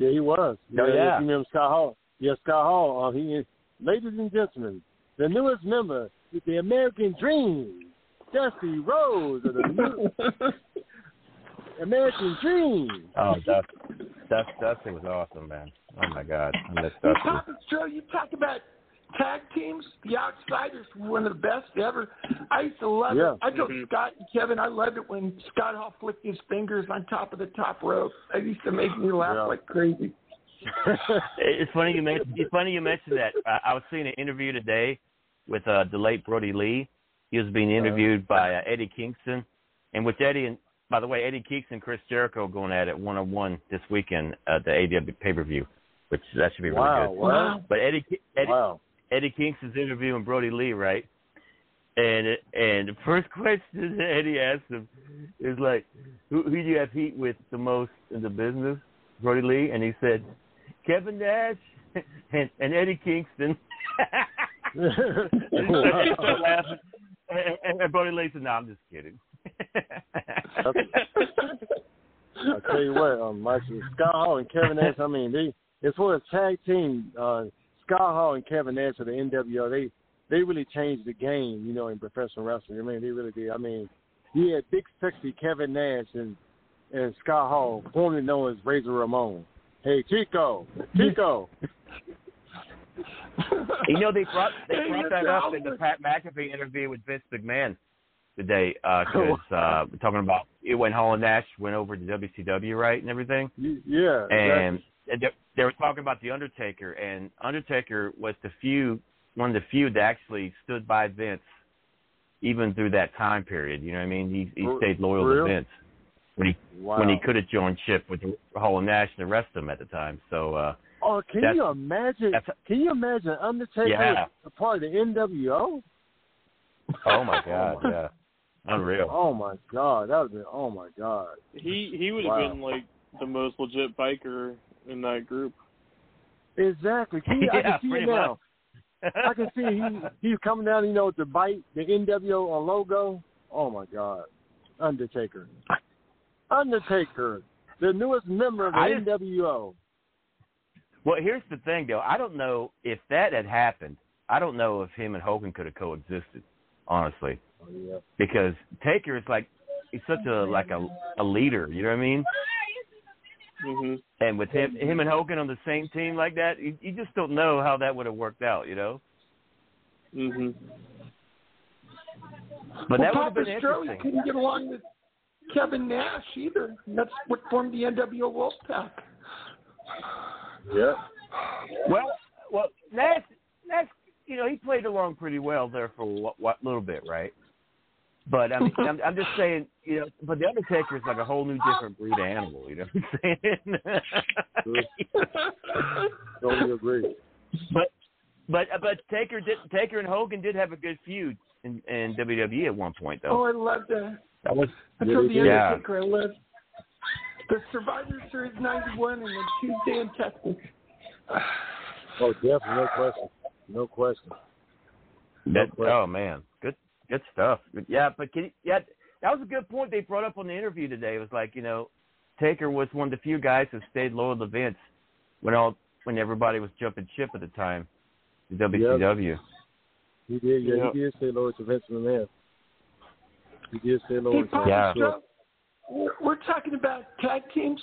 Yeah, he was. Oh, yeah. You remember Scott Hall? Yeah, Scott Hall. Uh, he is, ladies and gentlemen, the newest member with the American Dream, Dusty Rhodes of the new American Dream. Oh, Dusty, Dusty, Dusty was awesome, man. Oh my God, I miss Dusty. Papa Stroh, you talk about tag teams. The Outsiders were one of the best ever. I used to love Yeah. it. I told Mhm. Scott and Kevin I loved it when Scott Hall flicked his fingers on top of the top rope. That used to make me laugh Yeah. like crazy. It's funny you mentioned. It's funny you mentioned that. I, I was seeing an interview today with uh, the late Brodie Lee. He was being interviewed by uh, Eddie Kingston, and with Eddie and by the way, Eddie Kingston, and Chris Jericho going at it one on one this weekend at the AW pay per view, which that should be really wow, good. wow, But Eddie Eddie, wow. Eddie Kingston's interviewing Brodie Lee, right? And and the first question that Eddie asked him is like, who, who do you have heat with the most in the business? Brodie Lee, and he said, Kevin Nash and, and Eddie Kingston. and, and Brodie Lee said, "No, I'm just kidding." I'll tell you what, um, Michael Scott Hall and Kevin Nash. I mean, they as far as tag team, uh, Scott Hall and Kevin Nash of the NWO, they they really changed the game, you know, in professional wrestling. I mean, they really did. I mean, you had big sexy Kevin Nash and and Scott Hall, formerly known as Razor Ramon. Hey, Chico, Chico. you know, they brought they brought Mr. that up in the Pat McAfee interview with Vince McMahon today because uh, we're talking about it when Hall and Nash went over to WCW, right, and everything. yeah, and and they, they were talking about the Undertaker, and Undertaker was the few one of the few that actually stood by Vince even through that time period. You know what I mean? He he stayed loyal for real? to Vince when he wow. when he could have joined ship with Hall and Nash and the rest of them at the time. So uh Oh, can you imagine? Can you imagine Undertaker Yeah. a part of the NWO? oh my god, yeah, unreal. Oh my God, that would be. Oh my God. He he would have Wow. been like the most legit biker in that group. Exactly. Can you, I can see it now. I can see he he's coming down, you know, with the bite, the NWO logo. Oh my God, Undertaker, Undertaker, the newest member of the I NWO. Well, here's the thing, though. I don't know if that had happened. I don't know if him and Hogan could have coexisted, honestly, Oh, yeah. because Taker is like he's such a like a a leader. You know what I mean? Hmm And with him, him and Hogan on the same team like that, you, you just don't know how that would have worked out, you know. hmm But well, that would have Papa been Strowley interesting. couldn't get along with Kevin Nash either. That's what formed the NWO Wolfpack. Yeah. Well, well, Nash, Nash, you know, he played along pretty well there for what, what little bit, right? But I mean, I'm, I'm just saying, you know, but the Undertaker is like a whole new different breed of animal. You know what I'm saying? Totally agree. but but uh, but Taker did Taker and Hogan did have a good feud in, in WWE at one point, though. Oh. I love that. That was That's from the yeah. Undertaker. I love the Survivor Series '91 and then Tuesday in Texas. Oh, definitely, no question. No question. That, question. oh man, good good stuff. Yeah, but can you, yeah, that was a good point they brought up on the interview today. It was like you know, Taker was one of the few guys who stayed loyal to Vince when all when everybody was jumping ship at the time. The WCW. He did, yeah, Yep. he did stay loyal to Vince McMahon. He did stay loyal Hey, to Papa Yeah. Joe, we're, we're talking about tag teams.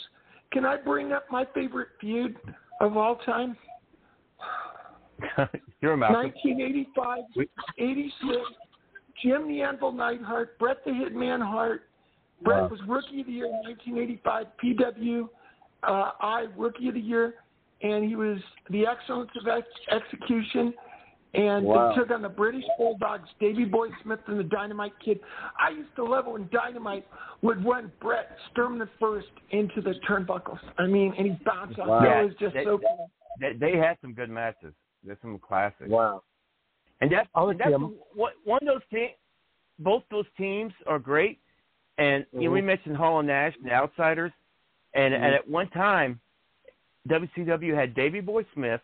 Can I bring up my favorite feud of all time? You're a Malcolm. 1985, 86. Jim the Anvil Neidhart, Bret the Hitman Hart. Bret Wow. was Rookie of the Year in 1985. PW, uh, I Rookie of the Year, and he was the Excellence of ex- Execution. And Wow. they took on the British Bulldogs, Davy Boy Smith and the Dynamite Kid. I used to love it when Dynamite would run Bret Sturm the first into the turnbuckles. I mean, and he bounced off. Wow. That was just They- so cool. They, they had some good matches. There's some classics. Wow. And that's, and that's what, one of those teams. Both those teams are great. And you know, we Mhm. mentioned Hall and Nash, and the Outsiders, and Mhm. and at one time, WCW had Davy Boy Smith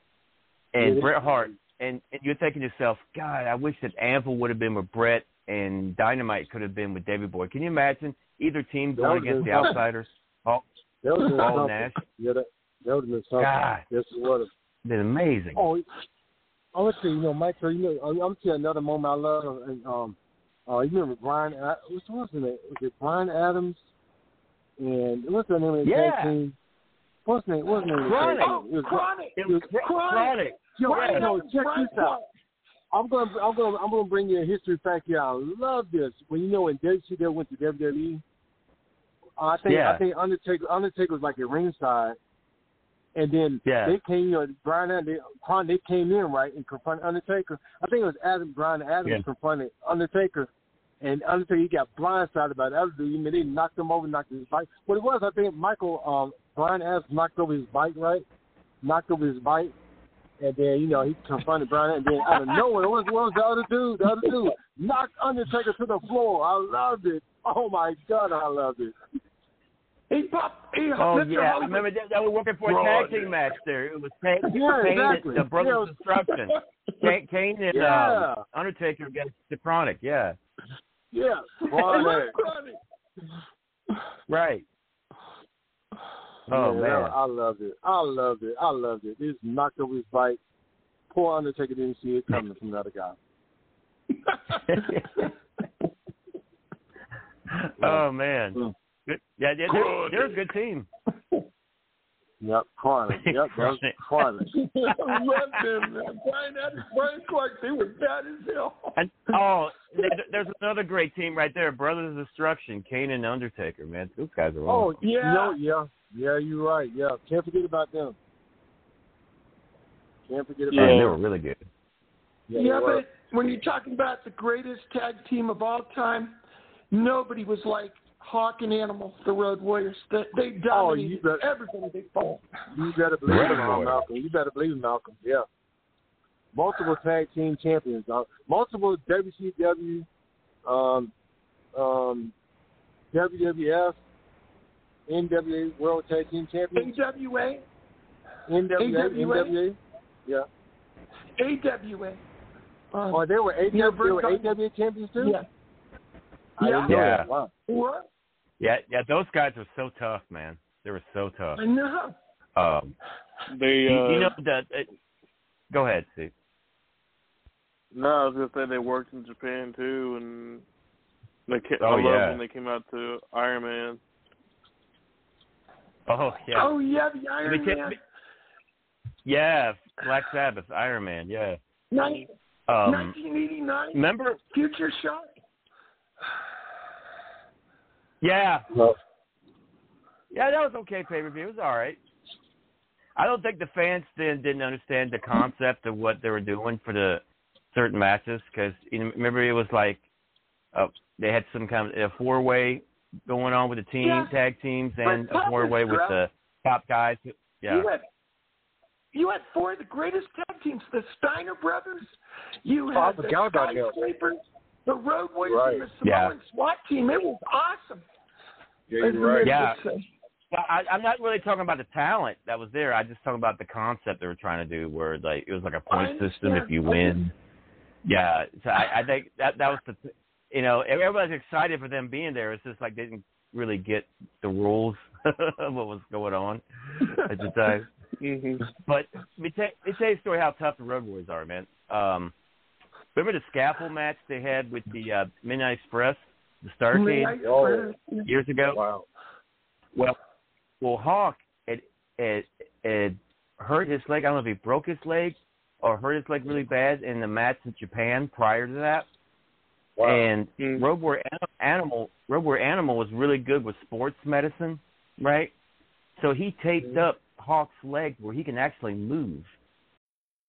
and Yeah. Bret Hart, and and you're thinking to yourself, God, I wish that Anvil would have been with Bret and Dynamite could have been with Davy Boy. Can you imagine either team going against the something. Outsiders? Hall, That would have been Hall and. Nash, Yeah, that, that would have been something. God. this would have. been amazing. Oh, I would say, you know, Mike, you know, I'm I'm telling you another moment I love. And, um, uh, you remember Brian? what's his name? Was it Brian Adams? And what's the name of the Yeah. team? What's the name? What's the name? Kronik. Oh. It was- Kronik. It was chronic. Yo, no, Adams, check Brian this out. I'm gonna, I'm gonna, I'm gonna bring you a history fact here. I love this. When you know when WCW went to WWE, I think, Yeah. I think Undertaker, Undertaker was like at ringside, and then Yeah. they came, you know, Brian, and they, they came in right and confronted Undertaker. I think it was Adam, Brian Adams Yeah. confronted Undertaker, and Undertaker he got blindsided by the other dude. I mean, they knocked him over, knocked his bike. What it was, I think Michael, um, Brian Adams knocked over his bike, right? Knocked over his bike. And then, you know, he confronted Brian, and then out of nowhere, what was, what was the other dude? The other dude knocked Undertaker to the floor. I loved it. Oh my God, I loved it. Hey, Pop. Hey, Oh Mr. yeah, I Hollywood. remember that, that was working for a tag team match there. It was Kane, Yeah, Kane exactly. and the Brothers Yeah. of Destruction. Kane, Kane and Yeah. um, Undertaker against the Kronik. Yeah, Yeah. Kronik. right. Oh Yeah, man, I loved it. I loved it. I loved it. He just knocked over his bike. Poor Undertaker didn't see it coming from another guy. oh man. Good. Yeah, yeah they're, they're a good team. Yep, chronic. Yep, that was chronic. I love them, man. Brian Adams, Brian Clark, they were bad as hell. And oh, there's another great team right there, Brothers of Destruction, Kane and Undertaker. Man, those guys are Oh, awesome. yeah. No, yeah. Yeah, you're right. Yeah, can't forget about them. Can't forget about Man, them. they were really good. Yeah, Yeah, but when you're talking about the greatest tag team of all time, nobody was like Hawk and Animal, the Road Warriors. They, they Oh, you dominated bet- everybody they fought. You better believe it, Right. Malcolm. You better believe it, Malcolm. Yeah. Multiple tag team champions. Uh, multiple WCW, um, um, WWF, NWA World Tag Team Champions. AWA, NWA, AWA? NWA. Yeah. AWA. Um, Oh, they were AWA, they were AWA champions too. yeah. I didn't know Yeah. that. Wow. What? Yeah, yeah, those guys were so tough, man. They were so tough. I know. Um, They, you, uh, you know that. Uh, go ahead, Steve. no, I was gonna say they worked in Japan too, and they ca- Oh, I love yeah. when they came out to Iron Man. Oh yeah. Oh yeah, the Let me Iron tell- Man. Yeah, Black Sabbath, Iron Man. Yeah. Nin- Um, 1989. remember? Future Shock. Yeah. Yeah, that was okay pay per view. It was all right. I don't think the fans then didn't understand the concept of what they were doing for the certain matches because you know, remember it was like uh, they had some kind of a four way going on with the team Yeah. tag teams and a four way with the top guys. Yeah. You had you had four of the greatest tag teams: the Steiner brothers. You Oh, I had the forgot about. Skyscrapers, the Road Warriors, and the Yeah. Samoan SWAT team. It was awesome. Yeah, As you're the right. men Yeah. Well, I, I'm not really talking about the talent that was there. I just talking about the concept they were trying to do, where like it was like a point system if you win. Yeah, so I, I think that that was the, you know, everybody's excited for them being there. It's just like they didn't really get the rules of what was going on at the time. Mm-hmm. But let me tell, let me tell you a story how tough the Road Warriors are, man. Um, remember the scaffold match they had with the uh, Midnight Express, the Starrcade? Midnight Oh. Express. years ago. Wow. Well, well, Hawk had, had, had hurt his leg. I don't know if he broke his leg or hurt his leg really bad in the match in Japan prior to that. Wow. And Mm. Road Warrior Animal, Road Warrior Animal was really good with sports medicine, right? So he taped up Hawk's leg where he can actually move.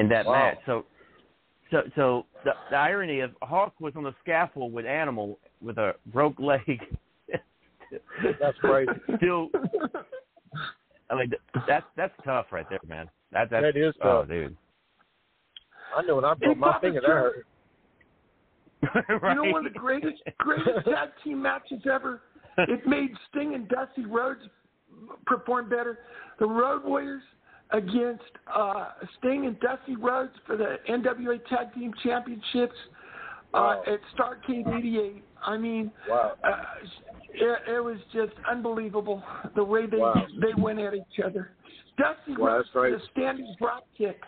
In that Wow. match. So, so, so the, the irony of Hawk was on the scaffold with Animal with a broke leg. That's crazy. Still, I mean, that's that's tough right there, man. That that's, That is Oh, tough. dude. I know when I broke my finger, that hurt. right? You know, one of the greatest greatest tag team matches ever. It made Sting and Dusty Rhodes perform better. The Road Warriors against uh, Sting and Dusty Rhodes for the NWA Tag Team Championships uh, at Starrcade '88. I mean, Wow. uh, it, it was just unbelievable the way they Wow. they went at each other. Dusty Wow, Rhodes that's great. the standing drop kick.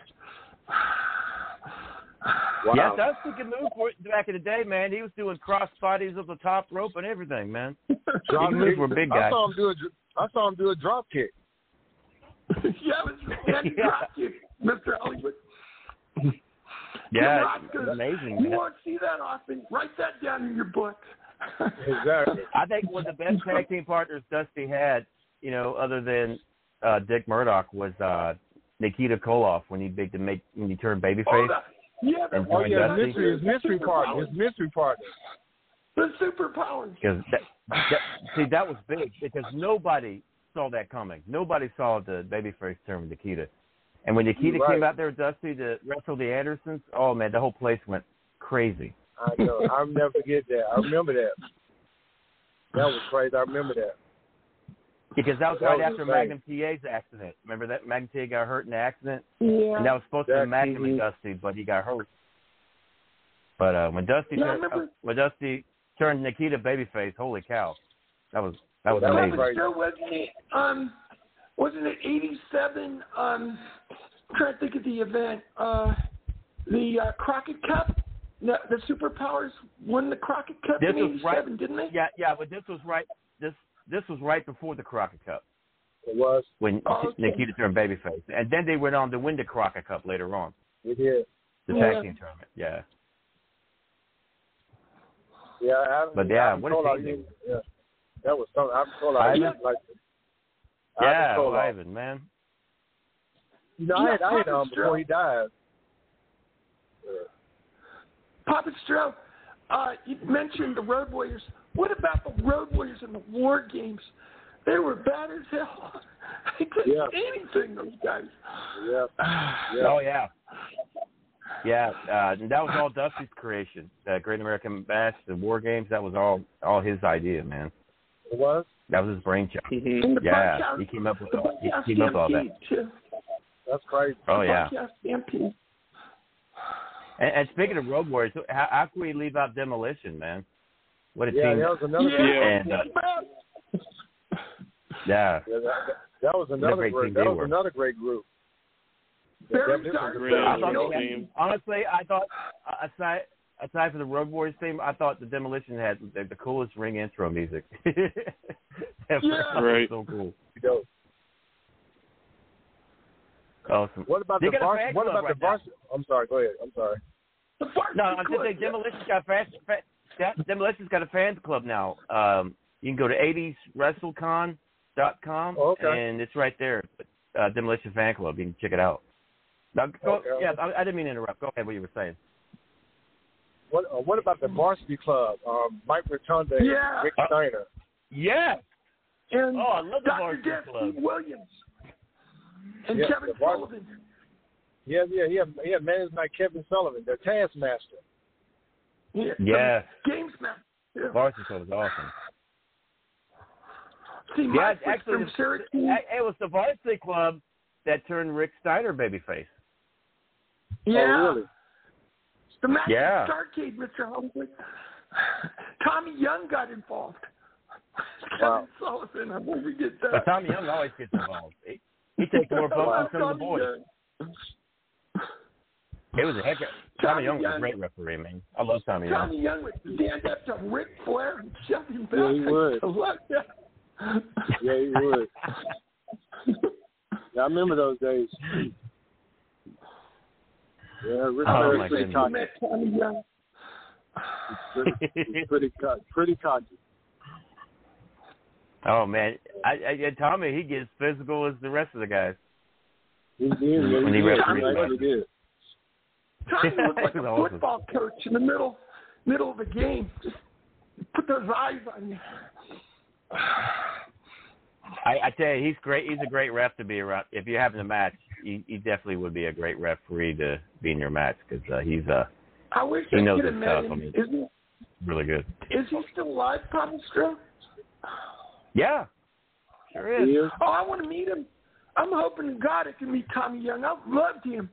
Wow. Yeah, Dusty could move for it back in the day, man. He was doing cross bodies of the top rope and everything, man. Drop he moved for a big I saw him do a, I saw him do a drop kick. yeah, it was a standing Yeah. drop kick, Mr. Hollywood. Yeah, You're not it's amazing. You Man. won't see that often. Write that down in your book. Exactly. I think one of the best tag team partners Dusty had, you know, other than uh Dick Murdoch, was uh Nikita Koloff when he big to make when he turned babyface. Oh, the, yeah, the, And Oh yeah, Dusty? mystery. His mystery partner. His mystery partner. The superpowers. Because that, that, see, that was big because nobody saw that coming. Nobody saw the babyface turn with Nikita. And when Nikita right. came out there with Dusty to wrestle the Andersons, oh man, the whole place went crazy. I know. I'll never forget that. I remember that. That was crazy. I remember that. Because that was That right was after insane. Magnum TA's accident. Remember that Magnum TA got hurt in the accident? Yeah. And that was supposed to be Magnum and. Dusty, but he got hurt. But uh when Dusty Yeah, I turned, uh, when Dusty turned Nikita babyface, holy cow, that was that was That was amazing. great. Joe, wasn't it? Um, wasn't it '87? Um, I'm trying to think of the event. Uh, the uh, Crockett Cup. The, the superpowers won the Crockett Cup This in was right. '87, didn't they? Yeah, yeah, but this was right. This this was right before the Crockett Cup It was. when Oh, okay. Nikita turned babyface, and then they went on to win the Crockett Cup later on, We did. the Yeah. tag team tournament. Yeah, Yeah. I, But yeah, Ivan what a Koloff, team. Yeah. That was something. Ivan Koloff. Ivan? he was like. yeah, Ivan Koloff. Ivan, man. You know, I had, I had Yeah, um before he died. Papa Stro, uh, you mentioned the Road Warriors. What about the Road Warriors in the War Games? They were bad as hell. They couldn't Yeah. anything, those guys. Yeah. Oh yeah, yeah. Uh, and that was all Dusty's creation. The Great American Bash, the War Games. That was all all his idea, man. It was. That was his brainchild. And the Yeah, podcast- he came up with all, he came up with all that. That's crazy. Oh The yeah. And, and speaking of Road Warriors, how, how can we leave out Demolition, man? What a Yeah, team! that was another Yeah. And uh, yeah, Yeah, that, that was another great great. team That was were. another great group. Very dark. Really I thought team. honestly, I thought aside aside from the Road Warriors theme, I thought the Demolition had the, the coolest ring intro music. Ever. Yeah. Right. so cool. dope. Awesome. What about They the got a varsity? fan What about right the varsity? I'm sorry. Go ahead. I'm sorry. The varsity No, I'm just saying. Demolition's got a fast, fa- Demolition's got a fans club now. Um, you can go to 80swrestlecon.com Oh, okay. and it's right there. Uh, Demolition Fan Club. You can check it out. Now, go, Okay. yeah, I, I didn't mean to interrupt. Go ahead. What you were saying? What uh, What about the varsity club? Um, Mike Rotunda and Yeah. Rick Uh, Steiner. Yeah. And Oh, I love the Dr. varsity Destiny club. Williams. And Yeah, Kevin the Sullivan. Yeah, yeah, yeah, yeah. Managed by Kevin Sullivan, the Taskmaster. Yeah. Yeah. Games man. Yeah. Varsity Club is awesome. See, Yeah, actually, from Syracuse. it it was the Varsity Club that turned Rick Steiner babyface. Yeah. Oh, really? The Magic Yeah. Starrcade, Mr. Hollywood. Tommy Young got involved. Wow. Kevin Sullivan, I won't forget that. But Tommy Young always gets involved. He, he takes more votes than some of the boys. It was a heck of Tommy Tommy Young was a great referee, man. I love Tommy Young. Tommy Young would stand up to Ric Flair and shove him back. Yeah, he would. I love that. Yeah, he would. yeah, I remember those days. Yeah, Rick Oh, Flair's my pretty goodness. cocky. Young. Pretty, he's pretty, co- pretty cocky. Oh man, I, I, and Tommy he gets physical as the rest of the guys. He did. Yeah, When he he did. refereed He did. Tommy looked like a awesome. football coach in the middle middle of the game. Just put those eyes on you. I, I tell you, he's great. He's a great ref to be around. If you're having a match, he, he definitely would be a great referee to be in your match because uh, he's uh, I wish He knows could have his stuff, him. I mean. Isn't really good. is he still alive, Papa Stro? Yeah, sure is. He. Oh, I want to meet him. I'm hoping to God I can meet Tommy Young. I've loved him.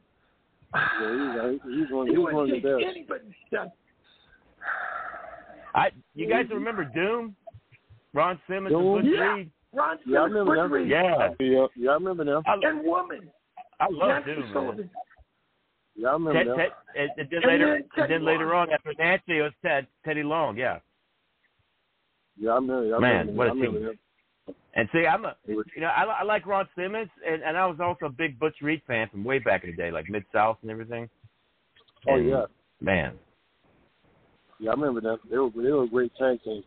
Yeah, he's, he's one. He He's one wouldn't of the take best. anybody's stuff. I you guys remember Doom? Ron Simmons Doom? and Butch Yeah. Reed. Ron Yeah, I Simmons, remember Butch them. Reed, Yeah, Yeah, yeah, I remember them. And Woman. I love Doom. Man. Yeah, I remember Ted. Ted, and, and then And later, then and then later on after Nancy, it was Ted, Teddy Long. Yeah, Yeah, I remember. I Man, remember, what a I team. and see, I'm a you know I, I like Ron Simmons, and, and I was also a big Butch Reed fan from way back in the day, like Mid South and everything. Oh And, yeah, man. yeah, I remember them. They were they were a great tag team.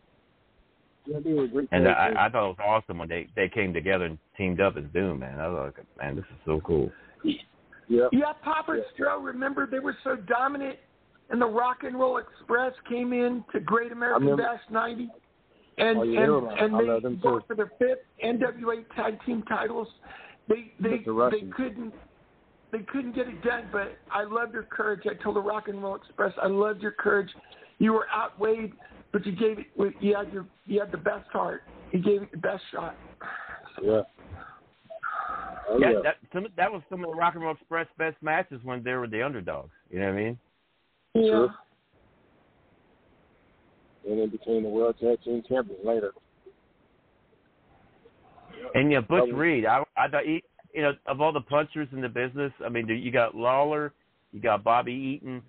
Yeah, they were a great And. I, I thought it was awesome when they they came together and teamed up as Doom, man. I was like, man, this is so cool. Yeah, Yeah, Papa Stro. Remember they were so dominant, and the Rock and Roll Express came in to Great American Bash '90, and Oh, yeah, and and they them, fought for their fifth NWA Tag Team titles. They they the they couldn't they couldn't get it done, but I loved your courage. I told the Rock and Roll Express, I loved your courage. You were outweighed, but you gave it. You had your you had the best heart. You gave it the best shot. yeah. Oh, yeah, yeah. that some, that was some of the Rock and Roll Express best matches when they were the underdogs. You know what I mean? Yeah. Sure. And then became the world tag team champion later. And yeah, Butch Um, Reed, I I thought he, you know, of all the punchers in the business, I mean, you got Lawler, you got Bobby Eaton,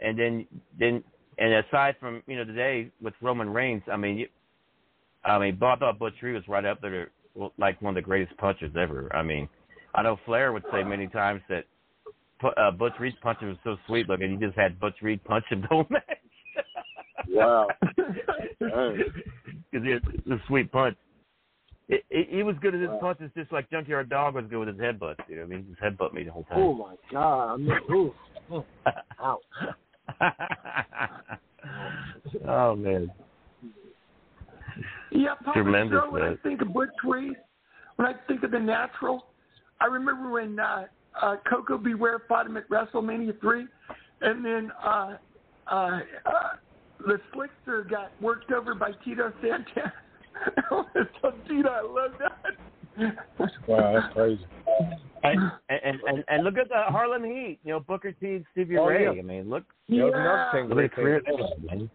and then then and aside from you know today with Roman Reigns, I mean, you, I mean, I thought Butch Reed was right up there, like one of the greatest punchers ever. I mean, I know Flair would say many times that pu- uh, Butch Reed's punches was so sweet looking, he just had Butch Reed punch him the whole match. Wow. Dang. because he had a sweet punch. It, it, he was good at his Wow. punches, just like Junkyard Dog was good with his headbutts. You know, what I mean, his headbutt me the whole time. Oh my God! I mean, ooh, ooh. Ow. oh man, Yeah, Papa Tremendous, Joe, when I think of Butch Reed, when I think of the natural, I remember when uh, uh, Koko B. Ware fought him at WrestleMania 3, and then uh, uh, uh, the Slickster got worked over by Tito Santana. Gina, I love that. Wow, that's crazy. And, and and and look at the Harlem Heat. You know Booker T and Stevie Oh, Ray. yeah. I mean, look. That was another team. Look at the career they had, man.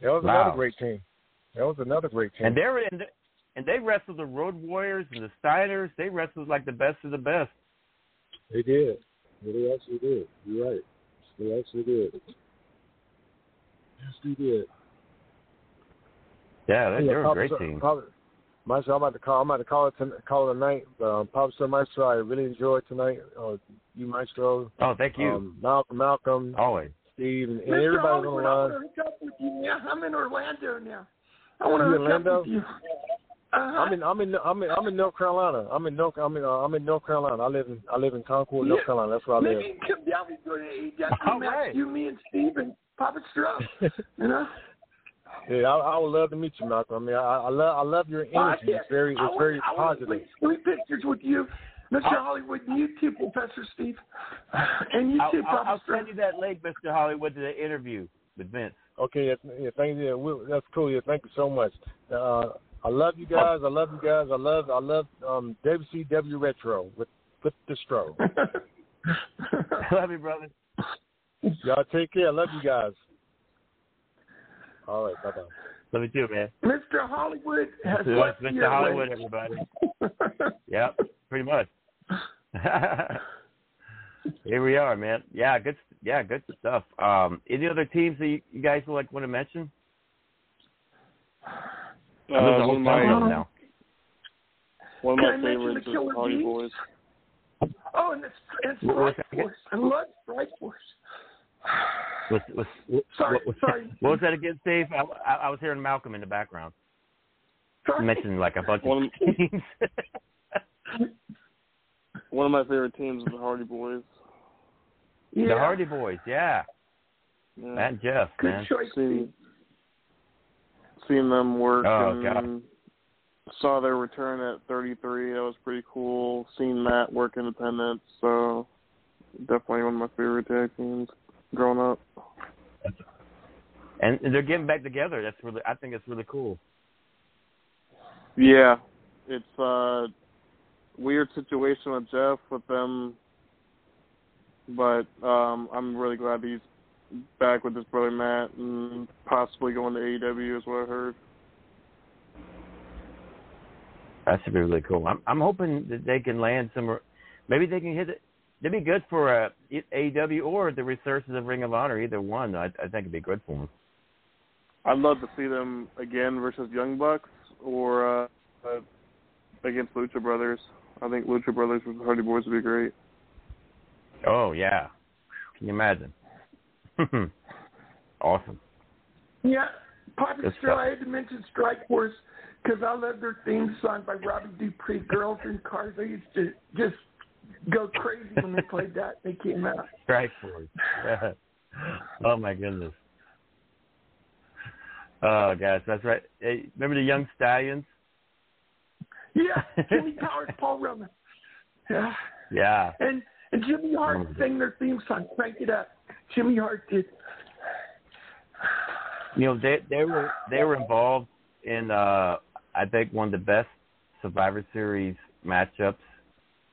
That was Wow. another great team. That was another great team. And they were and, and they wrestled the Road Warriors and the Steiners. They wrestled like the best of the best. They did. Yeah, they actually did. You're right. They actually did. Yes, they did. Yeah, they, they were a Papa great Sir- team. Papa- Maestro, I'm about to call. I'm about to call it ton- call it a night. Um, Papa Sir Maestro, I really enjoyed tonight. Uh, you Maestro. Oh, thank you. Um, Malcolm, Malcolm, Always. Steve, and, and Mr. everybody on the I line. want to hook up with you now. I'm in Orlando now. I want to You hook up with you. Uh-huh. I'm in I'm in I'm in I'm in North Carolina. I'm in North I'm in uh, I'm in North Carolina. I live in I live in Concord, North Yeah. Carolina. That's where I live. Maybe you can come down and go to AEW All match. right. You, me, and Steve and Papa Stroh. you know? Yeah, I, I would love to meet you, Malcolm. I mean, I, I love I love your Oh, energy. can't- It's very I it's very want, I want positive. like three pictures with you, Mr. Hollywood, and you too, Professor Steve, and you I'll, too, I'll, Papa I'll Stroh. send you that link, Mr. Hollywood, to the interview with Vince. Okay, yeah, yeah thank you. Yeah, we, that's cool. Yeah, thank you so much. Uh, I love you guys. I love you guys. I love I love um, WCW Retro with with the stroke. Love you, brother. Y'all take care. I love you guys. All right, bye bye. Love you too, man. Mr. Hollywood has It's left Mr. Hollywood, way. everybody. yep, pretty much. Here we are, man. Yeah, good. Yeah, good stuff. Um, any other teams that you, you guys would like want to mention? Uh, one of the whole my town now. one of Can my favorites the is Hardy Bees? Boys. Oh, and, it's, and What was Strike that again? Force. I love Strike Force. Was, was, what, Sorry, what, sorry. what was that again, Steve? I, I, I was hearing Malcolm in the background. Sorry. Mentioned like a bunch One- of teams. One of my favorite teams is the Hardy Boys. The Hardy Boys, yeah. Yeah. Matt and Jeff, Good man. choice. Seeing them work Oh, and saw their return at 33. That was pretty cool. Seeing Matt work independent, so definitely one of my favorite tag teams growing up. And they're getting back together. That's really, I think it's really cool. Yeah, it's a weird situation with Jeff with them, but um I'm really glad he's back with his brother Matt and possibly going to AEW is what I heard. That should be really cool. I'm, I'm hoping that they can land some. Maybe they can hit it. It'd be good for uh, AEW or the resources of Ring of Honor. Either one, I, I think it'd be good for them. I'd love to see them again versus Young Bucks or uh, uh against Lucha Brothers. I think Lucha Brothers versus Hardy Boys would be great. Oh yeah, can you imagine? awesome. Yeah, Good Stroh. I had to mention Strike Force because I love their theme song by Robbie Dupree, Girls in Cars. I used to just go crazy when they played that. They came out. Strike Force. oh my goodness. Oh gosh, that's right. Hey, remember the Young Stallions? Yeah, Jimmy Powers, Paul Roman. Yeah. Yeah. And and Jimmy Hart Mm. sang their theme song, Crank It Up. Jimmy Hart did. You know, they they were they were involved in uh I think one of the best Survivor Series matchups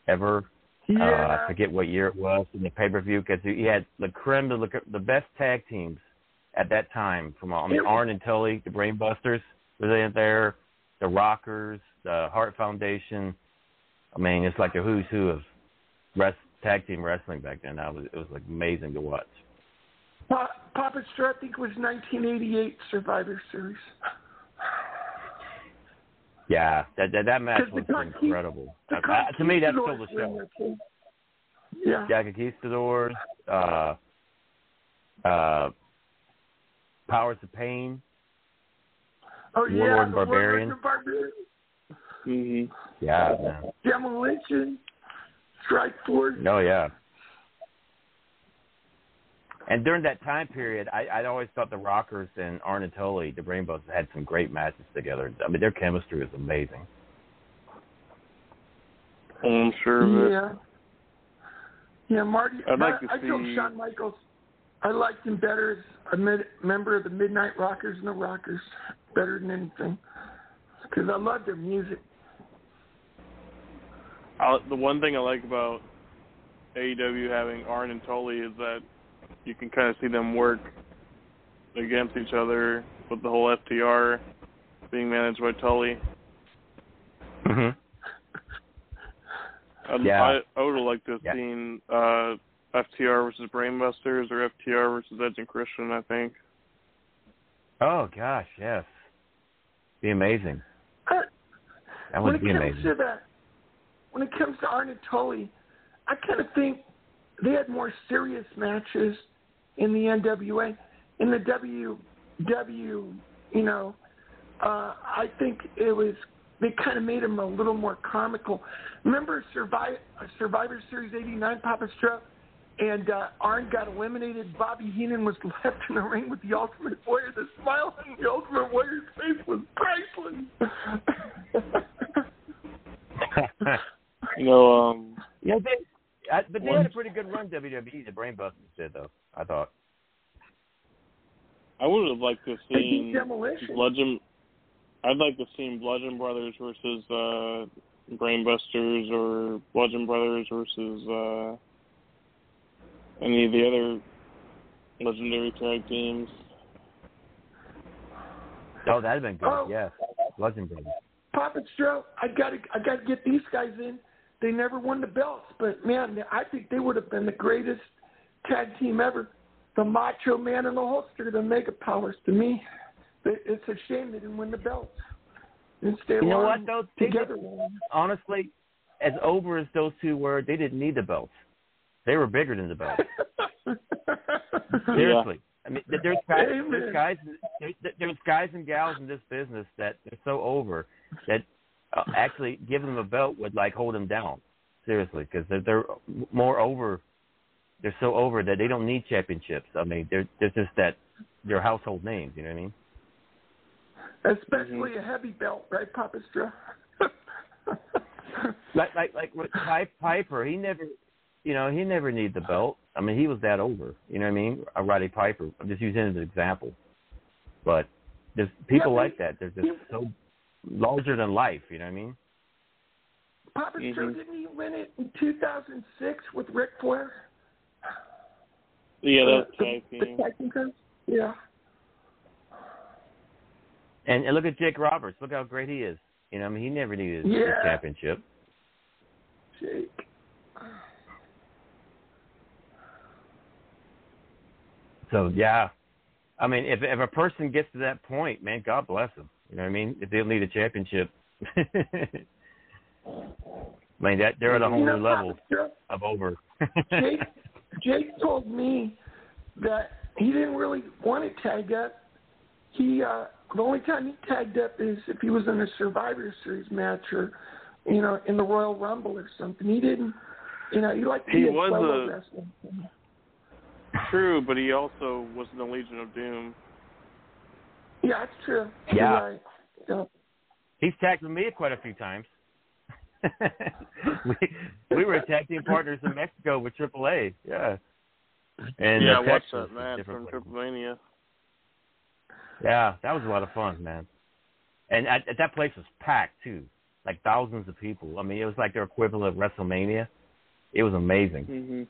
ever. Uh, I forget what year it was in the pay per view because he had the creme de la, the best tag teams at that time. From I mean, Arn and Tully, the Brainbusters, were they there? The Rockers, the Hart Foundation. I mean, it's like a who's who of rest, tag team wrestling back then. That was it was like amazing to watch. Pa- Papa Stroh, I think it was 1988 Survivor Series. Yeah, that that, that match 'Cause the was Conquist- incredible. the Uh, uh, to me, that's still the Conquistadors were in show. there, too. Yeah. Yeah, Conquistadors, uh, uh, Powers of Pain. Oh Warlord yeah, and Barbarian. Warlord and Barbarian. Mm-hmm. Yeah, man. Demolition, Strike Force. Oh yeah. And during that time period, I, I'd always thought the Rockers and Arn and Tully, the Rainbows, had some great matches together. I mean, their chemistry was amazing. I'm sure of it. Yeah. Yeah, Marty. I'd like I, to I told see- Shawn Michaels I liked him better as a mid, member of the Midnight Rockers and the Rockers, better than anything. because I love their music. I, the one thing I like about AEW having Arn and Tully is that you can kind of see them work against each other with the whole FTR being managed by Tully. I'd, Yeah. I, I would have liked to have Yeah. seen uh, FTR versus Brainbusters or FTR versus Edge and Christian. I think. Oh gosh, yes. Be amazing. Uh, That when would be amazing. to that, when it comes to Arn and Tully, I kind of think they had more serious matches in the NWA. In the WW, you know, uh, I think it was they kind of made them a little more comical. Remember Survivor, Survivor Series '89, Papa Stroke, and uh, Arn got eliminated. Bobby Heenan was left in the ring with the Ultimate Warrior. The smile on the Ultimate Warrior's face was priceless. You know, um, yeah, they, I, but they had a pretty good run. WWE, the Brainbusters did though. I thought. I would have liked to have seen Demolition. Bludgeon. I'd like to have seen Bludgeon Brothers versus uh, Brainbusters or Bludgeon Brothers versus uh, any of the other legendary tag teams. Oh, that'd have been good. Oh. Yes, Legend Brothers. Papa Stroh, I got to, I got to get these guys in. They never won the belts, but man, I think they would have been the greatest tag team ever. The Macho Man and the Hulkster, the Mega Powers. To me, It- it's a shame they didn't win the belts. Stay You know what though? Together. honestly, as over as those two were, they didn't need the belts. They were bigger than the belts. Seriously. I mean, there's guys, there's guys, there's, there's guys and gals in this business that they're so over that uh, actually giving them a belt would like hold them down. Seriously, because they're, they're more over. They're so over that they don't need championships. I mean, they're they're just that they're household names. You know what I mean? Especially a heavy belt, right, Papa Stroh? like like like with Pi- Piper, he never, you know, he never needed the belt. I mean, he was that over. You know what I mean? Uh, Roddy Piper. I'm just using him as an example. But there's people Yeah, like that. They're just so larger than life. You know what I mean? Papa Mhm. Stroh, didn't he win it in 2006 with Ric Flair? Yeah, Uh, that's the, tag the team. tag? Yeah. And, and look at Jake Roberts. Look how great he is. You know, I mean, he never needed a Yeah. championship. Jake. So yeah, I mean, if if a person gets to that point, man, God bless them. You know what I mean? If they'll need a championship, I mean that they're at a whole You know, new level Papa of over. Jake, Jake told me that he didn't really want to tag up. He uh the only time he tagged up is if he was in a Survivor Series match or you know in the Royal Rumble or something. He didn't, you know, he liked to He was solo a- wrestler. True, but he also was in the Legion of Doom. Yeah, that's true. Yeah. Right. Yeah. He's tagged with me quite a few times. we we were tag team partners in Mexico with AAA. Yeah. And yeah, what's I watched that match and from different Triple Mania. Yeah, that was a lot of fun, man. And at, at that place was packed too, like thousands of people. I mean, it was like their equivalent of WrestleMania. It was amazing. hmm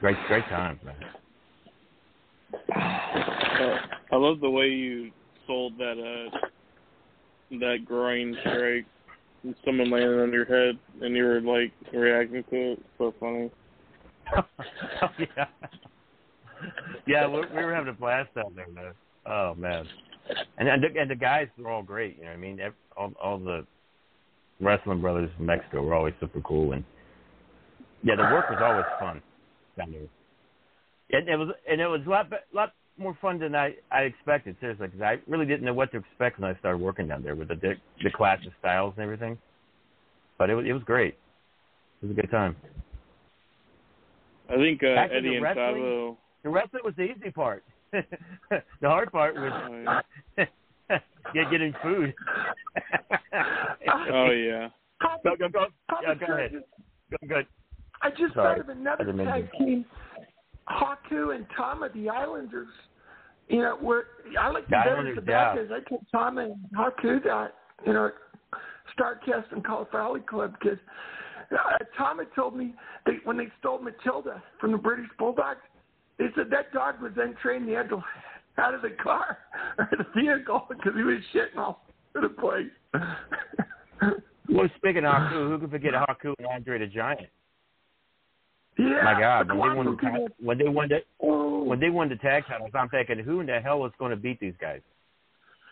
Great, great times, man. I love the way you sold that uh that groin strike. And someone landed on your head, and you were like reacting to it. So funny. yeah, yeah, we, we were having a blast out there, man. Oh man, and and the, and the guys were all great. You know what I mean? Ev all all the wrestling brothers from Mexico were always super cool, and yeah, the work was always fun down there. And it was and it was a lot lot more fun than I I expected. Seriously, because I really didn't know what to expect when I started working down there with the the, the clash of styles and everything. But it was it was great. It was a good time. I think uh, Back Eddie and wrestling? Sabo. The wrestling was the easy part. the hard part was get getting food. Oh yeah. Go go go. Papa Yeah, go ahead. Go, good. I just Sorry. thought of another I didn't mean tag team, Haku and Tama, the Islanders. You know, we're I like the Got better on the his bad I Tom and Haku that, you know, Starrcast and Cauliflower Alley Club because uh, Tom had told me that when they stole Matilda from the British Bulldogs, they said that dog was then trained the to out of the car or the vehicle because he was shitting all over the place. Well, speaking of Haku, who can forget Haku and Andre the Giant? Yeah, My God, the when they won the Quantum tag, when they won the Oh. when they won the tag titles, I'm thinking, who in the hell is going to beat these guys?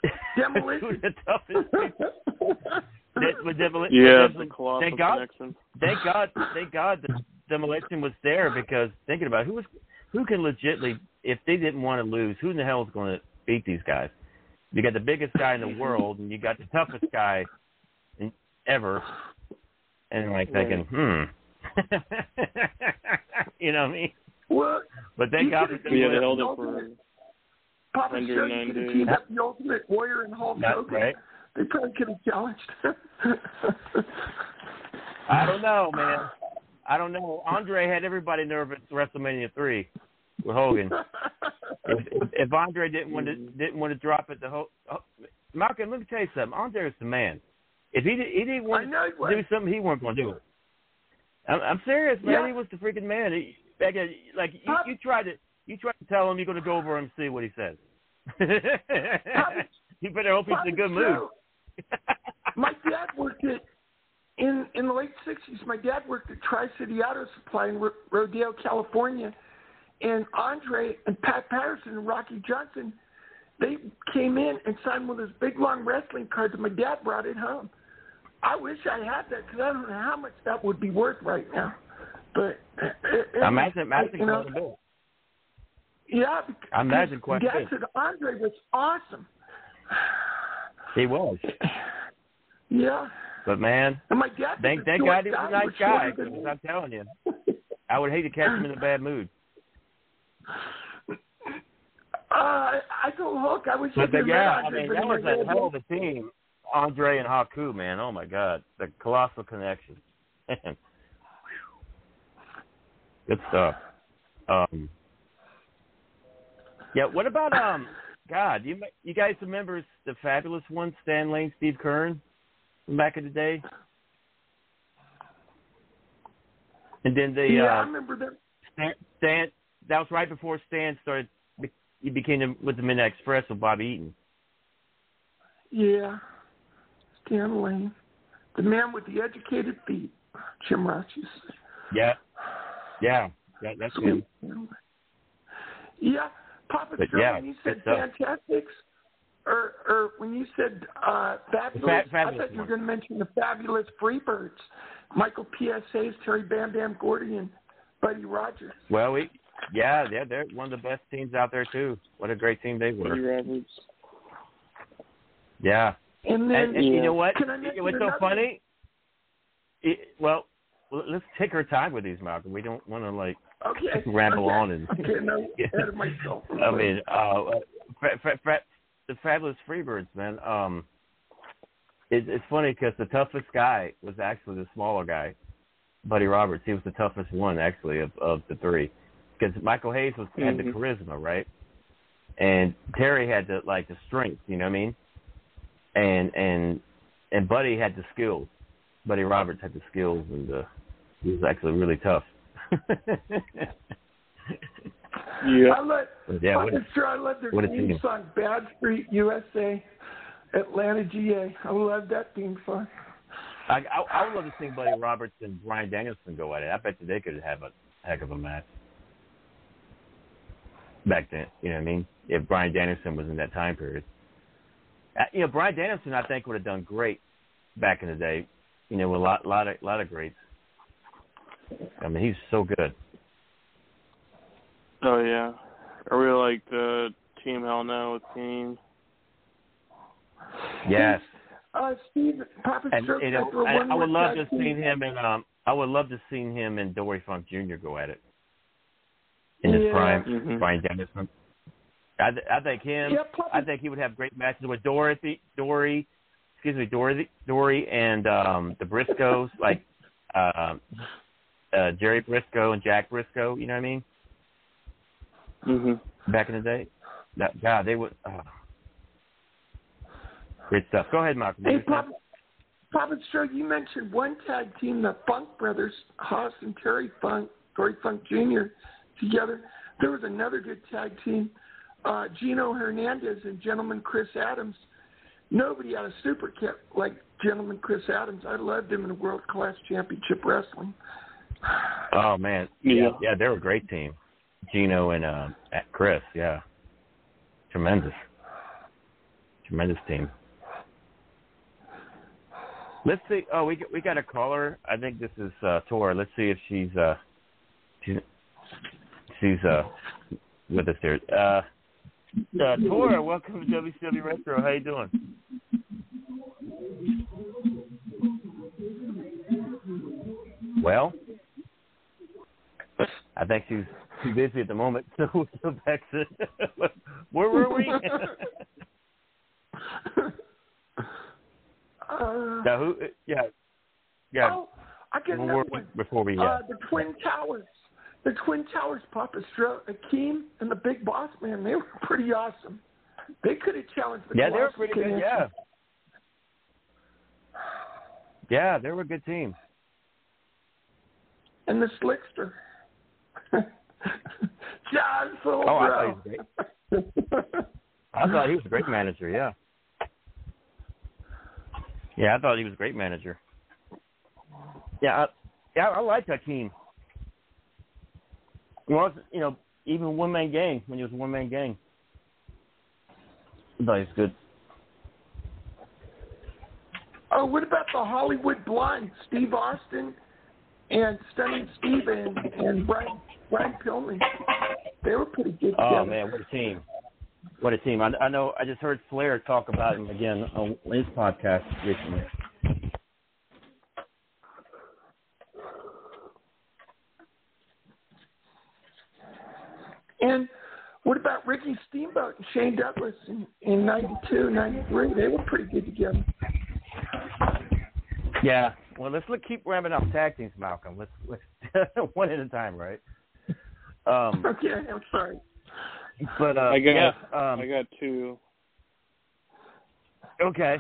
Demolition. the toughest? That- with Demoli- Yeah, with it's colossal thank God, connection. thank God, thank God the demolition was there because thinking about it, who was who can legitly if they didn't want to lose, who in the hell is going to beat these guys? You got the biggest guy in the world, and you got the toughest guy in, ever, and like thinking, hmm, you know what I mean? Well, But thank you God could've for Yeah, they held it for Papa Joe, 109 you could have days. teamed up the Ultimate Warrior and Hulk That's Hogan. right. They probably could have challenged. I don't know, man. I don't know. Andre had everybody nervous WrestleMania three with Hogan. if, if, if Andre didn't want to mm-hmm. didn't want to drop it, the whole oh, Malcolm, let me tell you something. Andre is the man. If he did, he didn't want I know he to do something, he wasn't going to do it. I'm, I'm serious, man. Yeah. He was the freaking man. He, like, uh, like you, you tried to you tried to tell him you're going to go over and see what he says. you better hope he's in a good mood. My dad worked at in in the late sixties. My dad worked at Tri City Auto Supply in Ro- Rodeo, California, and Andre and Pat Patterson and Rocky Johnson, they came in and signed one of those big long wrestling cards, and my dad brought it home. I wish I had that because I don't know how much that would be worth right now. But uh, it, it, Imagine, imagine you know, quite a bit. yeah, because I imagine quite a Dad bit. said Andre was awesome. He was, Yeah. but man, And my dad Thank, thank God he was a nice guy. shorter than 'cause me. I'm telling you, I would hate to catch him in a bad mood. Uh, I I told Hulk I wish But, but yeah, I mean that was a hell of a team. Andre and Haku, man. Oh my God, the colossal connection. Good stuff. Um, yeah. What about um? God, you you guys remember the fabulous one, Stan Lane, Steve Keirn, from back in the day? And then the yeah, uh, I remember them. Stan, Stan, that was right before Stan started. He became with the Midnight Express with Bobby Eaton. Yeah, Stan Lane, the man with the educated feet, Jim Ross used to say. Yeah, yeah, yeah that's him. Yeah, Papa But Joe, yeah, when you said. Fantastics, or or when you said uh, Fabulous, Fa- Fabulous I thought you were going to mention the Fabulous Freebirds, Michael P.S. Hayes, Terry Bam Bam Gordy, and Buddy Rogers. Well, we, yeah, yeah, they're one of the best teams out there too. What a great team they Buddy were. Yeah, And then and, and you know what? Can I mention What's so another- funny? It, well, let's take our time with these, Malcolm. We don't want to like Okay. ramble okay. on and. Okay, no, ahead of myself. I mean, uh, fa- fa- the fabulous Freebirds, man. Um, it, it's funny because the toughest guy was actually the smaller guy, Buddy Roberts. He was the toughest one actually of of the three, because Michael Hayes was had the Mhm. charisma, right? And Terry had the like the strength, you know what I mean? And and and Buddy had the skills. Buddy Roberts had the skills, and uh, he was actually really tough. Yeah. I love, Yeah, what a- I'm sure I love their what a theme team. song, Bad Street USA, Atlanta, GA. I would love that theme song. I, I, I would love to see Buddy Roberts and Bryan Danielson go at it. I bet you they could have a heck of a match back then. You know what I mean? If Bryan Danielson was in that time period, you know, Bryan Danielson I think would have done great back in the day. You know, with a lot, lot of, lot of greats. I mean, he's so good. Oh yeah. I really like the Team Hell No with Kane. Yes, Uh, Steve, Papa and Stroke, you know, I I, would love to tag have team. seen him and um, I would love to seen him and Dory Funk Jr. go at it in his Yeah. prime. Mhm. Bryan Danielson. I, th- I think him. Yeah, I think he would have great matches with Dorothy, Dory, excuse me, Dory, Dory, and um the Briscoes, like um uh, Jerry Briscoe and Jack Briscoe. You know what I mean? Mhm. Back in the day. That God, they would. Uh, great stuff. Go ahead, Mark. Hey, Papa, Papa Joe, you mentioned one tag team, the Funk Brothers, Haas and Terry Funk, Terry Funk Jr. together. There was another good tag team, uh, Gino Hernandez and Gentleman Chris Adams. Nobody had a superkick like Gentleman Chris Adams. I loved him in World Class Championship Wrestling. Oh man, yeah, yeah, they were a great team. Gino and uh, Chris, yeah, tremendous, tremendous team. Let's see. Oh, we we got a caller. I think this is uh, Tor. Let's see if she's uh she's she's uh with us here. Uh, uh Tor, welcome to WCW Retro. How you doing? Well, I think she's too busy at the moment, so we'll go back to where were we? uh, now, who? Yeah, yeah. Oh, I get Where another were we before we? Uh, Uh, the Twin Towers. The Twin Towers, Papa Stro, Akeem, and the Big Boss Man, they were pretty awesome. They could have challenged the yeah, they were pretty good. Yeah, yeah, they were a good team. And the Slickster. John Full Oh, I thought he was great. I thought he was a great manager. Yeah. Yeah, I thought he was a great manager. Yeah, I, yeah, I liked Akeem. He was, you know, even one man gang when he was one man gang. I thought he was good. Oh, what about the Hollywood Blondes, Steve Austin and Stunning Steve and, and Brian, Brian Pillman? They were pretty good Oh together. man, what a team! What a team! I, I know. I just heard Flair talk about him again on his podcast recently. And what about Ricky Steamboat and Shane Douglas in, in 92, 93? They were pretty good together. Yeah. Well, let's look, keep ramming up tag teams, Malcolm. Let's let's one at a time, right? Um, Okay, I'm sorry. but uh, I got yeah, um, I got two. okay.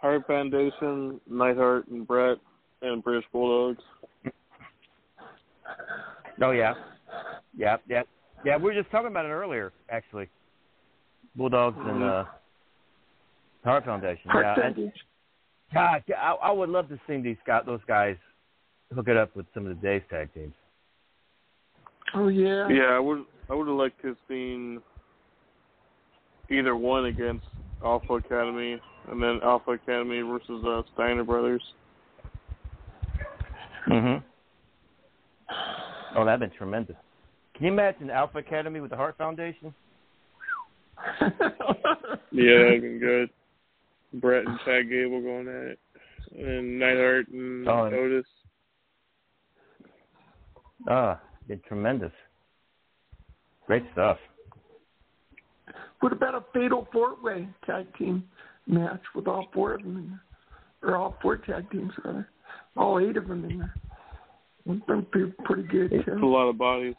Hart Foundation, Neidhart and Bret, and British Bulldogs. Oh yeah, yeah, yeah, yeah. We were just talking about it earlier, actually. Bulldogs and uh, Hart Foundation. Hart yeah, and, Foundation. God, yeah, I, I would love to see these guys, those guys, hook it up with some of the Dave's tag teams. Oh yeah. Yeah, I would I would have liked to have seen either one against Alpha Academy and then Alpha Academy versus uh, Steiner Brothers. Mm-hmm. Oh, that'd been tremendous. Can you imagine Alpha Academy with the Hart Foundation? Yeah, that'd been good. Bret and Chad Gable going at it, and Neidhart and Oh, and- Otis. Ah, been tremendous. Great stuff. What about a fatal four-way tag team match with all four of them in there, or all four tag teams rather, all eight of them in there? Wouldn't that be pretty good It's a lot of bodies.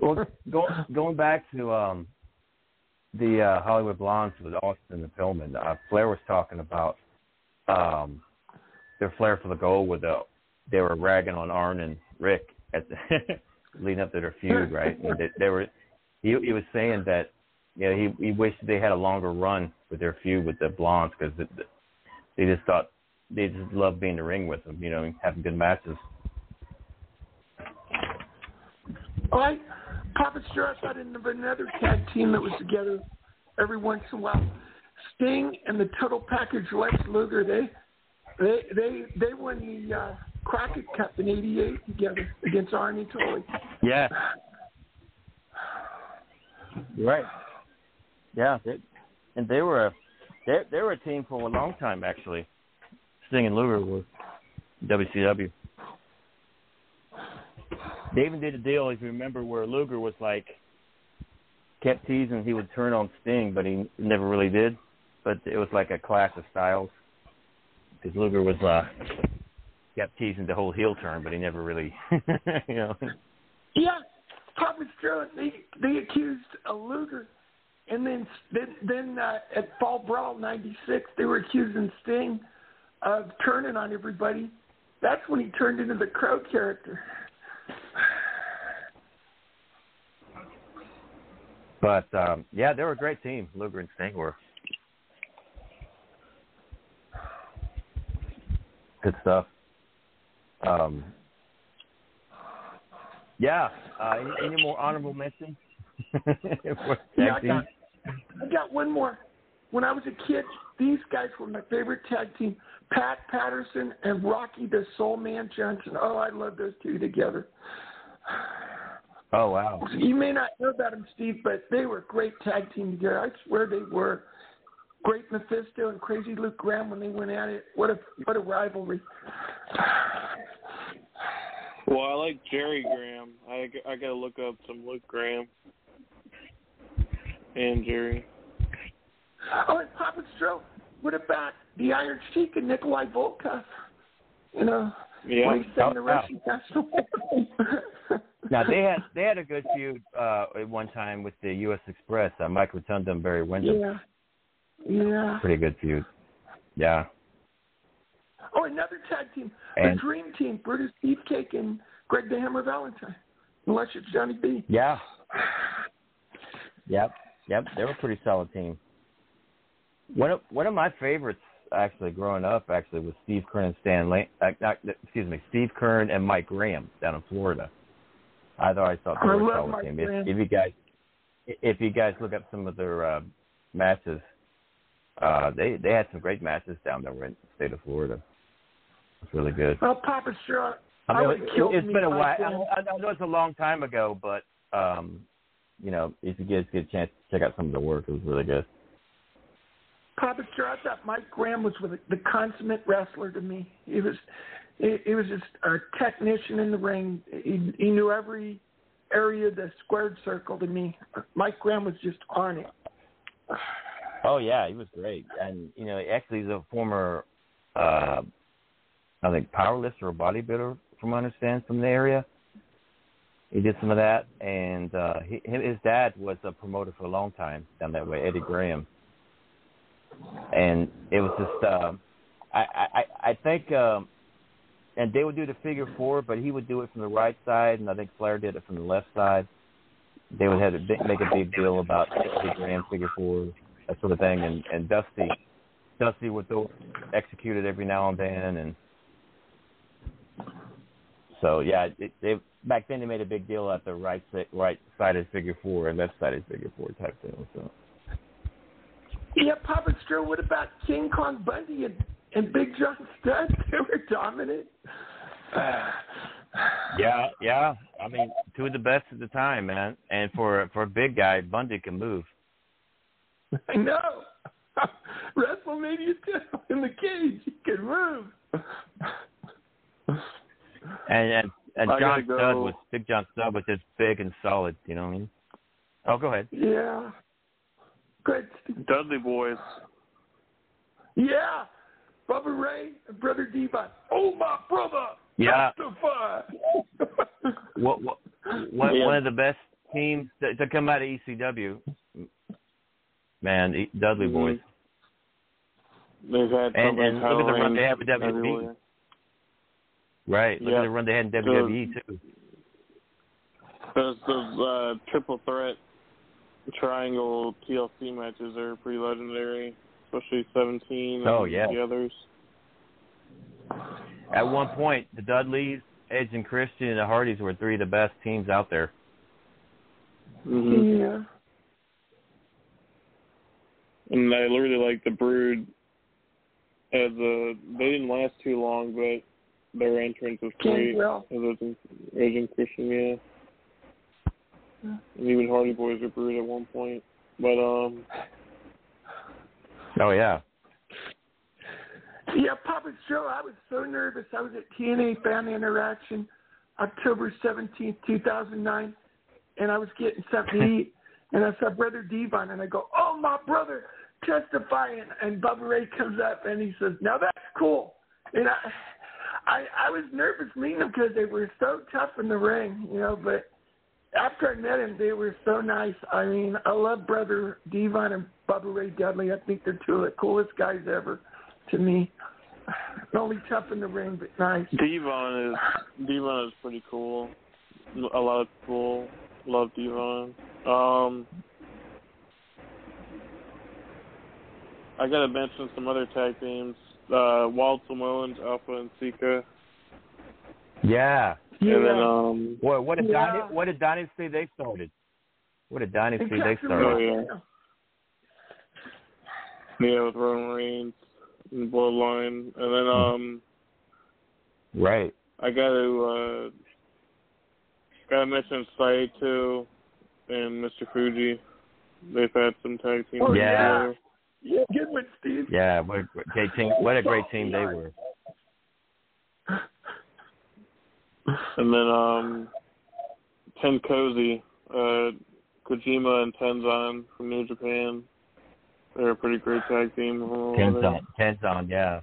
well, go, going back to um, the uh, Hollywood Blondes with Austin and Pillman, uh, Flair was talking about um, their flair for the goal with the they were ragging on Arn and Rick at the leading up to their feud, right? And they, they were he, he was saying that you know he he wished they had a longer run with their feud with the Blondes because they just thought they just love being in the ring with them, you know, and having good matches. All right, Papa Star, I thought of another tag team that was together every once in a while. Sting and the Total Package Lex Luger. They they they they won the uh, Crockett Cup in '88 together against Arnie Tully. Yeah. Right. Yeah, they, and they were a they they were a team for a long time actually. Sting and Luger were WCW. They even did a deal, if you remember, where Luger was like kept teasing he would turn on Sting, but he never really did. But it was like a clash of styles because Luger was uh kept teasing the whole heel turn, but he never really, you know. Yeah, Papa Strode, they they accused a Luger, and then then then uh, at Fall Brawl '96, they were accusing Sting of turning on everybody. That's when he turned into the Crow character. But um, yeah, they were a great team. Luger and Sting were good stuff. Um, yeah. Uh, any, any more honorable mentions? yeah, I got, I got one more. When I was a kid, these guys were my favorite tag team. Pat Patterson and Rocky the Soul Man Johnson. Oh, I love those two together. Oh wow! You may not know about them, Steve, but they were a great tag team together. I swear they were. Great Mephisto and Crazy Luke Graham when they went at it. What a what a rivalry! Well, I like Jerry Graham. I I gotta look up some Luke Graham and Jerry. Oh, and Papa Stro. What about the Iron Sheik and Nikolai Volkov? You know, yeah. when he sang the Oh, Russian national anthem. Now they had they had a good feud uh, at one time with the U.S. Express. Uh, Mike Rotunda and Barry Windham. yeah, yeah. Pretty good feud. Yeah. Oh, another tag team, And- the Dream Team, Brutus Beefcake and Greg the Hammer Valentine. Unless it's Johnny B. Yeah. Yep. Yep. They were a pretty solid team. One of one of my favorites actually growing up actually was Steve Keirn and Stan Lane. Uh, not, excuse me, Steve Keirn and Mike Graham down in Florida. I thought I thought they I were a love solid Mike team. If, if you guys if you guys look up some of their uh, matches, uh, they they had some great matches down there in the state of Florida. It's really good. Well, Papa Stro, I I mean, would it, me been a while. I, I know it's a long time ago, but um, you know, if you guys get a chance to check out some of the work, it was really good. Papa Stro, I thought Mike Graham was with the consummate wrestler to me. He was, he, he was just a technician in the ring. He, he knew every area of the squared circle to me. Mike Graham was just on it. Oh yeah, he was great, and you know, actually, he's a former, uh, I think, powerlifter or bodybuilder, from what I understand, from the area. He did some of that, and uh, he, his dad was a promoter for a long time down that way, Eddie Graham. And it was just, uh, I, I, I think, um, and they would do the figure four, but he would do it from the right side, and I think Flair did it from the left side. They would have to make a big deal about the grand figure four, that sort of thing, and and Dusty, Dusty would do execute it every now and then, and so yeah, it, they back then they made a big deal out the right right sided figure four and left sided figure four type thing. So Yeah, Papa Stro, what about King Kong Bundy and, and Big John Studd? They were dominant. yeah, yeah, I mean two of the best at the time, man, and for for a big guy, Bundy can move. I know. WrestleMania 2 in the cage. He can move. And and, and I John go. Studd was Big John Studd was just big and solid. You know what I mean? Oh, go ahead. Yeah. Good. Dudley Boys. Yeah. Bubba Ray and Brother Devon. Oh, my brother. Yeah. Testify. What what one, Yeah. one of the best teams to, to come out of ECW, man, E- Dudley Mhm. Boys. They've had And- something and look at the run they have with WWE. everywhere. Right. Look Yeah. at the run they had in WWE too. Those those uh, triple threat triangle TLC matches are pretty legendary, especially 17 Oh, and yeah. the others. At one point, the Dudleys, Edge and Christian, and the Hardys were three of the best teams out there. hmm Yeah. And I really like the Brood as a. They didn't last too long, but their entrance was great. Gangrel. As a Edge and Christian, yeah. And even Hardy Boys were Brood at one point, but um. Oh yeah. Yeah, Papa Joe, I was so nervous. I was at TNA Family Interaction October 17th, 2009, and I was getting something to eat, and I saw Brother Devon, and I go, oh, my brother, testify, and, and Bubba Ray comes up, and he says, now that's cool. And I, I, I was nervous meeting them because they were so tough in the ring, you know, but after I met him, they were so nice. I mean, I love brother Devon and Bubba Ray Dudley. I think they're two of the coolest guys ever to me. Only tough in the ring, but nice. Devon is Devon is pretty cool. A lot of people love Devon. Um, I gotta mention some other tag teams. Uh, Wild Samoans, Afa and Sika. Yeah. And then um What what a Yeah. dyna- what a dynasty they started. What a dynasty And they started. Oh yeah. Yeah, with Roman Reigns and Bloodline. And then um Right. I gotta uh gotta mention Saito and Mr. Fuji. They've had some tag teams Oh, Yeah. together. Yeah, good one, Steve. Yeah, what a great team what a great team they were. And then um Ten Cozy, uh Kojima and Tenzan from New Japan. They're a pretty great tag team. Oh, Tenzan Tenzan, yeah.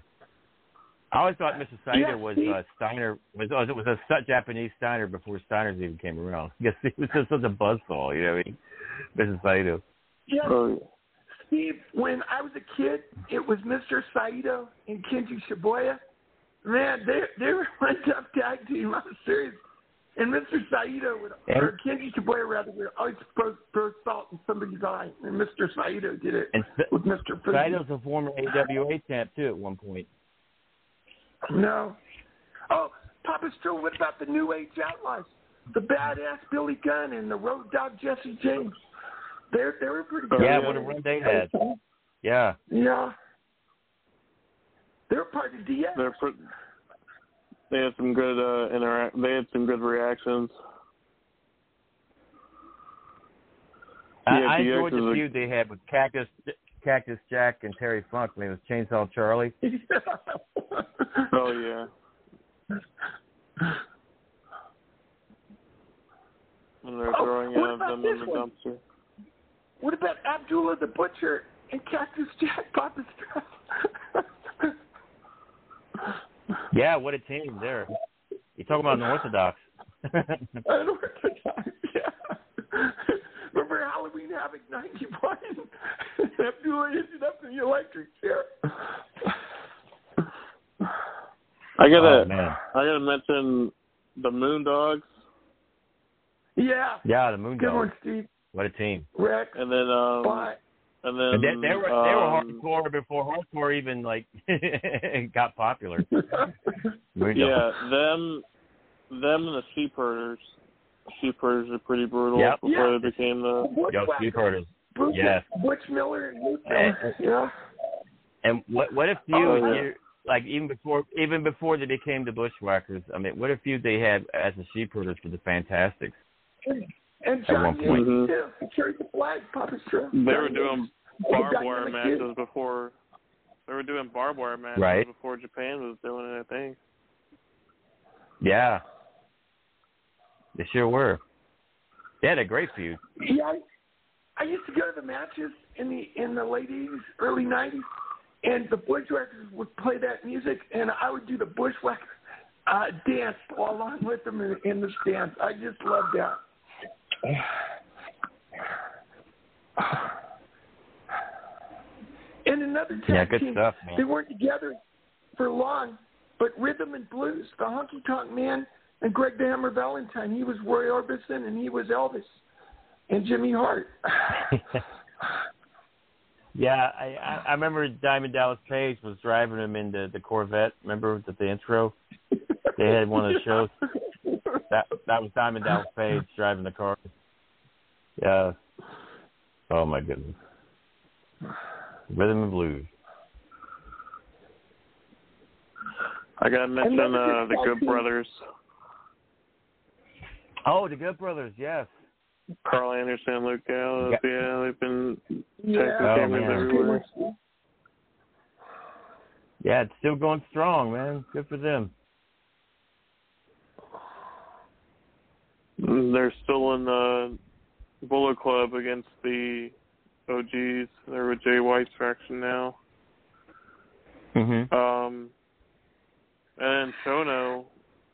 I always thought Mr. Steiner Yeah, was see? uh, Steiner was was it was a Japanese Steiner before Steiners even came around. I guess he was just such a buzzsaw, you know what I mean? Mr. Saito. Yeah, Oh, Steve, when I was a kid, it was Mr. Saito and Kenji Shibuya. Man, they they were my tough tag team. I'm serious. And Mr. Saito would, or Kenji Shibuya rather, would always throw, throw salt in somebody's eye. And Mr. Saito did it And with Mr. Fuji. Saito's a former AWA champ too at one point. No. Oh, Papa Stro, what about the New Age Outlaws? The badass Billy Gunn and the Road Dog Jesse James. They're they were pretty good. Yeah, what a run they had. Yeah. Yeah. They're part of DX. they're pretty, they had some good uh interact they had some good reactions. I, Yeah, I DX enjoyed is the a- feud they had with Cactus Cactus Jack and Terry Funk when it was Chainsaw Charlie. Oh yeah. And they're Oh, throwing what out about them in the one? dumpster. What about Abdullah the Butcher and Cactus Jack Papa Stro? Yeah, what a team there. You talking about unorthodox. Unorthodox, yeah. Remember Halloween Havoc 91? Abdullah hit it up in the electric chair. I gotta Oh, man. I gotta mention the Moondogs Yeah. Yeah, the Moon Good Dogs. one, Steve. What a team. and then um Bye. And then And they, they were they were um, hardcore before hardcore even like got popular. Yeah, them them and the sheep herders. Sheep herders are pretty brutal Yep. before Yeah. they became the Yo, Steve Herders. Bruce, Yes. Butch Miller and Luke Miller. Yeah. And what what if feud Oh, yeah. you like even before even before they became the Bushwhackers. I mean, what a feud they had as the sheep herders for the Fantastics. And At one point. Ace, Mhm. too. He carried the flag, Papa Stro. They were doing Ace. barbed wire matches before they were doing barbed wire matches Right. before Japan was doing it, I think. Yeah. They sure were. They had a great feud. Yeah, I, I used to go to the matches in the in the late eighties, early nineties, and the Bushwhackers would play that music, and I would do the Bushwhacker uh, dance along with them in, in the stands. I just loved that. And another tag Yeah, good team, stuff, man. they weren't together for long, but Rhythm and Blues, the Honky Tonk Man, and Greg the Hammer Valentine. He was Roy Orbison, and he was Elvis, and Jimmy Hart. Yeah, I, I I remember Diamond Dallas Page was driving him into the Corvette. Remember the, the intro? They had one of the shows. That that was Diamond Dallas Page driving the car. Yeah. Oh my goodness. Rhythm and blues. I gotta mention uh, the Good. Brothers, Oh, the Good Brothers. Yes. Karl Anderson, Luke Gallows. Yeah. Yeah, they've been Yeah. tag Oh, team man. everywhere. Yeah, it's still going strong, man. Good for them. They're still in the Bullet Club against the OGs. They're with Jay White's faction now. Mhm. Um, and Chono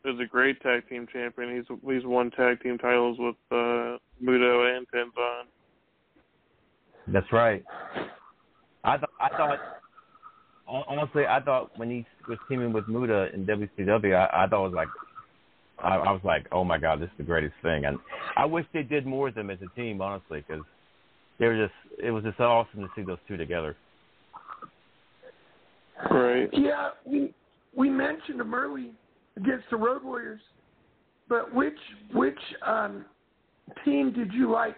is a great tag team champion. He's he's won tag team titles with uh, Muto and Tenzan. That's right. I thought I thought honestly I thought when he was teaming with Muta in WCW, I, I thought it was like I, I was like, oh my god, this is the greatest thing, and I wish they did more of them as a team, honestly, because they were just it was just awesome to see those two together. Right. Yeah, we we mentioned them early against the Road Warriors, but which which um, team did you like?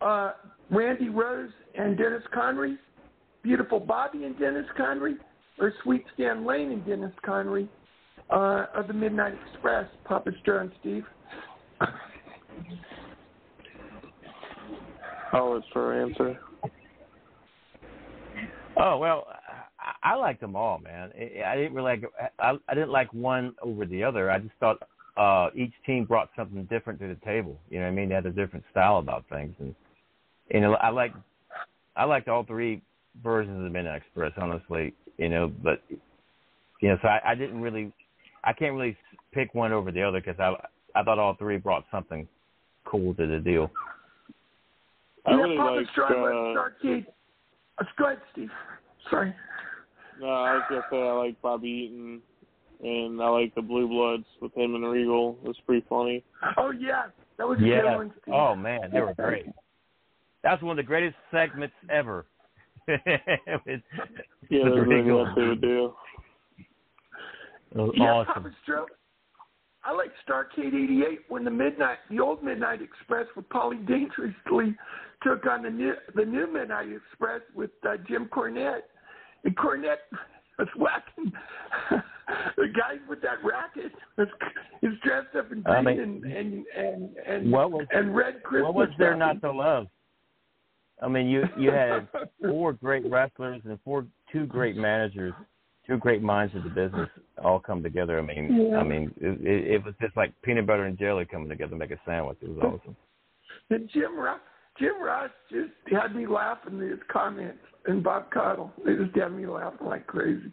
Uh, Randy Rose and Dennis Condrey, Beautiful Bobby and Dennis Condrey, or Sweet Stan Lane and Dennis Condrey uh, of the Midnight Express, Papa Stir and Steve? I'll let her answer. Oh well, I, I liked them all, man. I didn't really like. I, I didn't like one over the other. I just thought uh each team brought something different to the table. You know what I mean? They had a different style about things, and you know I like I liked all three versions of the Midnight Express, honestly. You know, but you know, so I, I didn't really, I can't really pick one over the other because I I thought all three brought something cool to the deal. I yeah, really Papa like. Star, Uh, Starrcade. Uh, go ahead, Steve. Sorry. no, I was gonna say I like Bobby Eaton, and I like the Blue Bloods with him and Regal. It was pretty funny. Oh yeah, that was Yeah. good one. Steve. Oh man, they were great. That's one of the greatest segments ever. With Yeah, the that's Regal. what they would do. Was Yeah, awesome. Stroke. I like Starrcade '88 when the midnight, the old Midnight Express with Polly Dangerously took on the new, the new Midnight Express with uh, Jim Cornette, and Cornette was whacking the guys with that racket. Is dressed up in I green mean, and and and and, what was and red Christmas. what was there not to love? I mean, you you had four great wrestlers and four two great managers, two great minds of the business all come together. I mean, Yeah. I mean, it, it, it was just like peanut butter and jelly coming together to make a sandwich. It was awesome. And Jim Ross, Jim Ross just had me laughing at his comments, and Bob Caudle. They just had me laughing like crazy.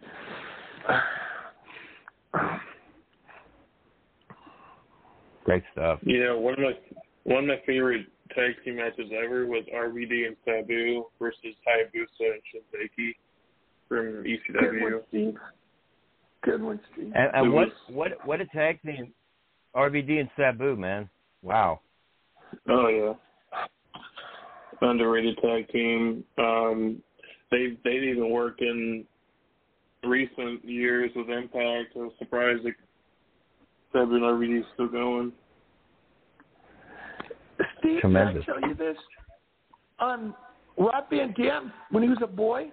Great stuff. You know, one of my one of my favorite tag team matches ever was RVD and Sabu versus Hayabusa and Shinzaki from E Good one, ECW. Steve. Good one, Steve. And, and what what what a tag team, RVD and Sabu, man. Wow. Oh yeah, underrated tag team. Um, they they didn't even work in recent years with Impact. I was surprised that Sabu and RVD is still going. Steve, Tremendous. can I tell you this? Um, Rob Van Dam, when he was a boy,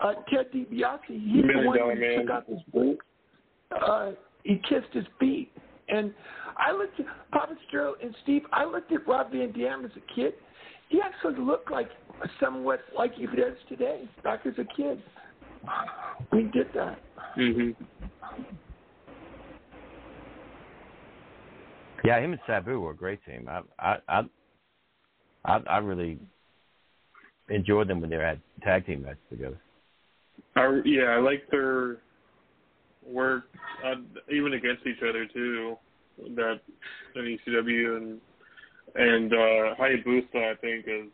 uh, Ted DiBiase, he's the Million one Dollar who Man. took off his boots. Uh, he kissed his feet. And I looked at Papa Stro and Steve, I looked at Rob Van Dam as a kid. He actually looked like somewhat like he does today, back as a kid. We did that. hmm Yeah, him and Sabu were a great team. I I I I, I really enjoyed them when they had tag team matches together. I, yeah, I like their work uh, even against each other too. That in ECW and and uh, Hayabusa I think is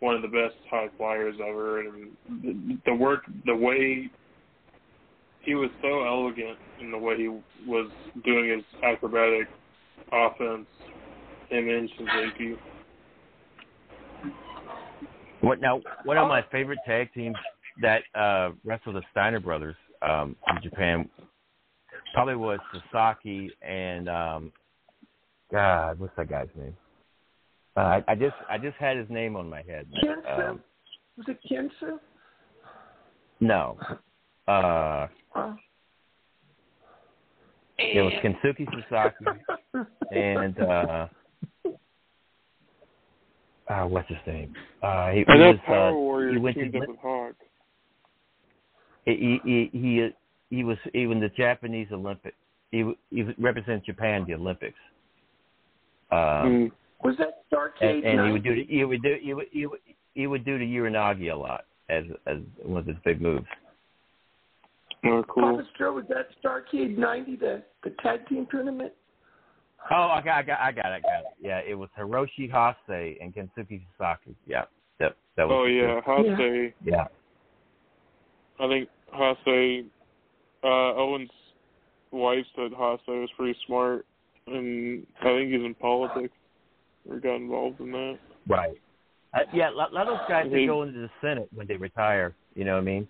one of the best high flyers ever, and the, the work, the way he was so elegant in the way he was doing his acrobatic offense. Him and Shinzaki. What now? One of my favorite tag teams that uh wrestled the Steiner brothers um in Japan probably was Sasaki and um God, what's that guy's name? Uh, I, I just I just had his name on my head. Kensu? Um, Was it Kensu? no. Uh Uh, it was Kensuke Sasaki and uh uh what's his name? Uh he, he I know was Power uh, Warriors he went to teamed up with Hawk. He he he he was even the Japanese Olympic. He he represents Japan the Olympics. Um, Mm. Was that Starcade and, and he would do 90? the, he would do he would he would, he would do the Uranage a lot as as one of his big moves. Oh, cool. Papa Stro, was that Starcade 90, the, the tag team tournament? Oh, I got, I got, I got it, got it. Yeah, it was Hiroshi Hase and Kensuke Sasaki. Yeah, yep, that was. Oh yeah, Hase. Yeah. I think Hase. Uh, Owen's wife said Hase was pretty smart, and I think he's in politics or got involved in that. Right. Uh, yeah, a lot, lot of those guys they go into the Senate when they retire. You know what I mean?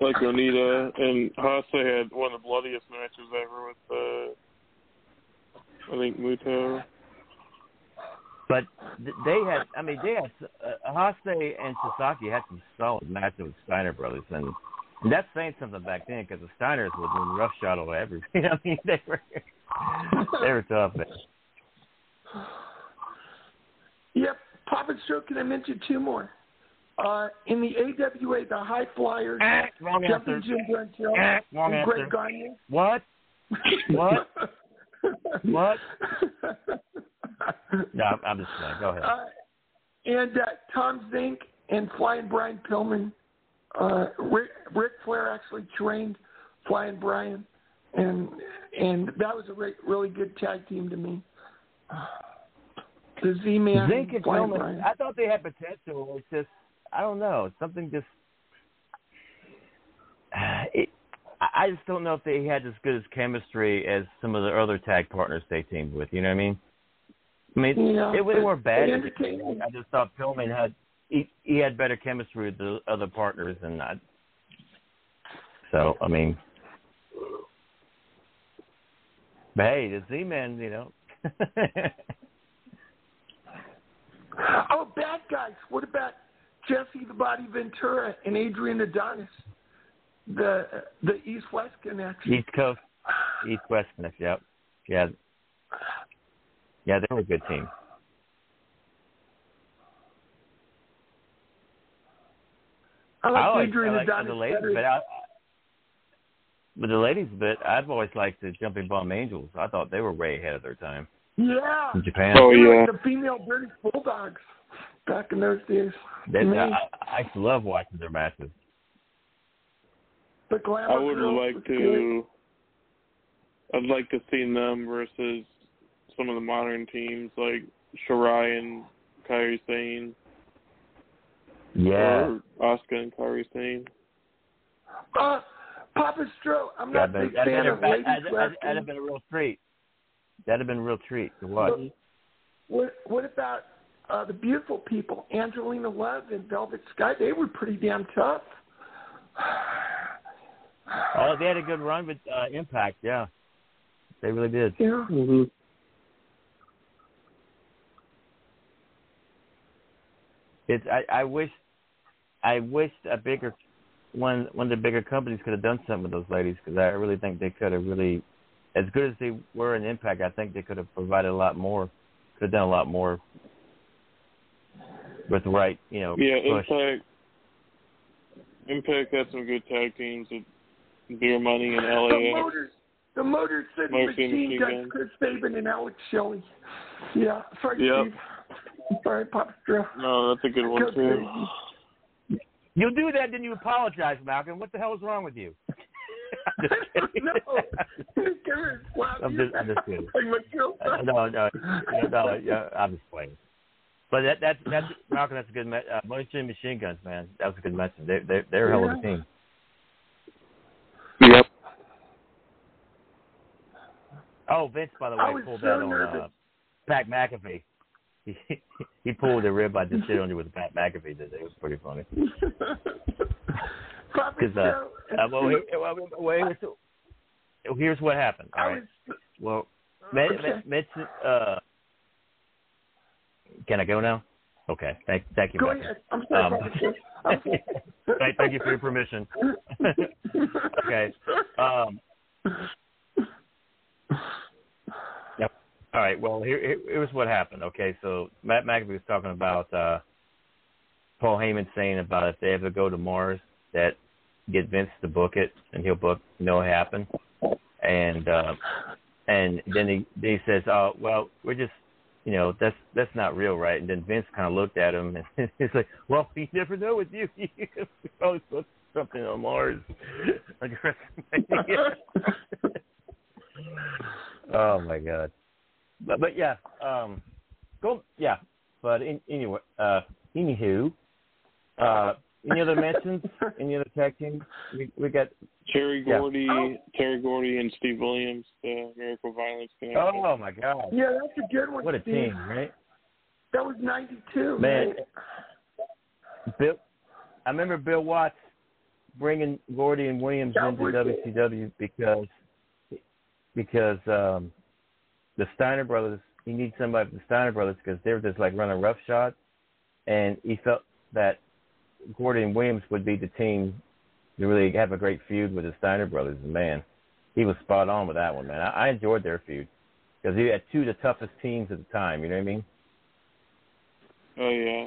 Like Onita and Hase had one of the bloodiest matches ever with uh I think Muto. But they had, I mean, they had uh, Hase and Sasaki had some solid matches with Steiner brothers, and, and that's saying something back then because the Steiners were doing roughshod over everything. I mean, they were they were tough. Man. Yep, Papa Stro, can I mention two more? Uh, in the AWA, the High Flyers, wrong Jumping answer. Jim Brunzell, Eh, wrong and Greg answer. Gagne. What? What? what? No, I'm, I'm just playing. Go ahead. Uh, and uh, Tom Zenk and Flying Brian Pillman. Uh, Rick, Ric Flair actually trained Flying Brian, and and that was a re- really good tag team to me. The Z Man, Zink and Flying Pillman, Brian. I thought they had potential. It's just, I don't know. Something just, it, I I just don't know if they had as good as chemistry as some of the other tag partners they teamed with. You know what I mean? I mean, Yeah, it was but more bad. they entertained me. I just thought Pillman had he, he had better chemistry with the other partners than I. So I mean, but hey, the Z-Man, you know. Oh, bad guys. What about Jesse the Body Ventura and Adrian Adonis? The the East West connection. East Coast, East West connection. Yep. Yeah. Yeah, they were a good team. I like, like, Adrian I like Adonis the ladies, better. but I, but the ladies, but I've always liked the Jumping Bomb Angels. I thought they were way ahead of their time yeah. in Japan. Oh, yeah. like the female British Bulldogs back in those days. They, I, I used to love watching their matches. the glamour I would have liked was good. to I'd like to see them versus some of the modern teams like Shirai and Kairi Sane. Yeah. Or Asuka and Kairi Sane. Uh, Papa Stro, I'm Yeah, not a big that'd, fan been, of that, ladies that'd, that'd, that'd have been a real treat. That'd have been a real treat to watch. What what about uh, the beautiful people, Angelina Love and Velvet Sky? They were pretty damn tough. Oh, they had a good run with uh, Impact. Yeah, they really did. Yeah. Mm-hmm. It's I, I wish I wished a bigger one one of the bigger companies could have done something with those ladies because I really think they could have really as good as they were in Impact. I think they could have provided a lot more, could have done a lot more with the right you know Yeah, push. Impact Impact had some good tag teams with Beer Money and The LAX. The Motor City Motor City Machine Machine Guns, Gun. Chris Sabin and Alex Shelley. Yeah, sorry, Yep. Steve. Sorry, Papa Stro. No, that's a good one too. crazy. You do that, then you apologize, Malcolm. What the hell is wrong with you? I'm just kidding. no, give her a slap. I'm just, I'm just kidding. Like no, no, no, no, yeah, I'm just playing. But that that that's Malcolm. That's a good match. Uh, Motor City Machine Guns, man. That was a good match. They they they're a hell of a team. Yep. Oh, Vince, by the way, pulled so that on nervous. uh, Pat McAfee. He he pulled the rib I just did on you with Pat McAfee today. It was pretty funny. Because uh, uh, well, here, well, well, here's, here's what happened. All right. Well, Mitch, Okay. Mitch, uh, can I go now? Okay. Thank, thank you. Go ahead. I'm sorry, Um, I'm sorry. thank, thank you for your permission. okay. Um. All right. Well, here, here's what happened. Okay, so Matt McAfee was talking about uh, Paul Heyman saying about if they ever go to Mars, that get Vince to book it, and he'll book. You know what happened? And uh, and then he he says, "Oh, well, we're just you know, that's that's not real, right? And then Vince kind of looked at him and he's like, well, you never know with you. you always put something on Mars. oh my god. But but yeah, um, go yeah. But in, anyway, uh, anywho, uh, any other mentions? Any other tag teams? We we got Terry Yeah. Gordy, Oh. Terry Gordy, and Steve Williams, the Miracle Violence Connection. Oh my god, Yeah, that's a good one. what a Steve. team, right? That was '92. Man, right? Bill, I remember Bill Watts bringing Gordy and Williams That into was- WCW because because um, the Steiner brothers. He needs somebody for the Steiner brothers because they were just like running roughshod, and he felt that Gordy and Williams would be the team to really have a great feud with the Steiner brothers. And man, he was spot on with that one, man. I, I enjoyed their feud because he had two of the toughest teams at the time. You know what I mean? Oh yeah.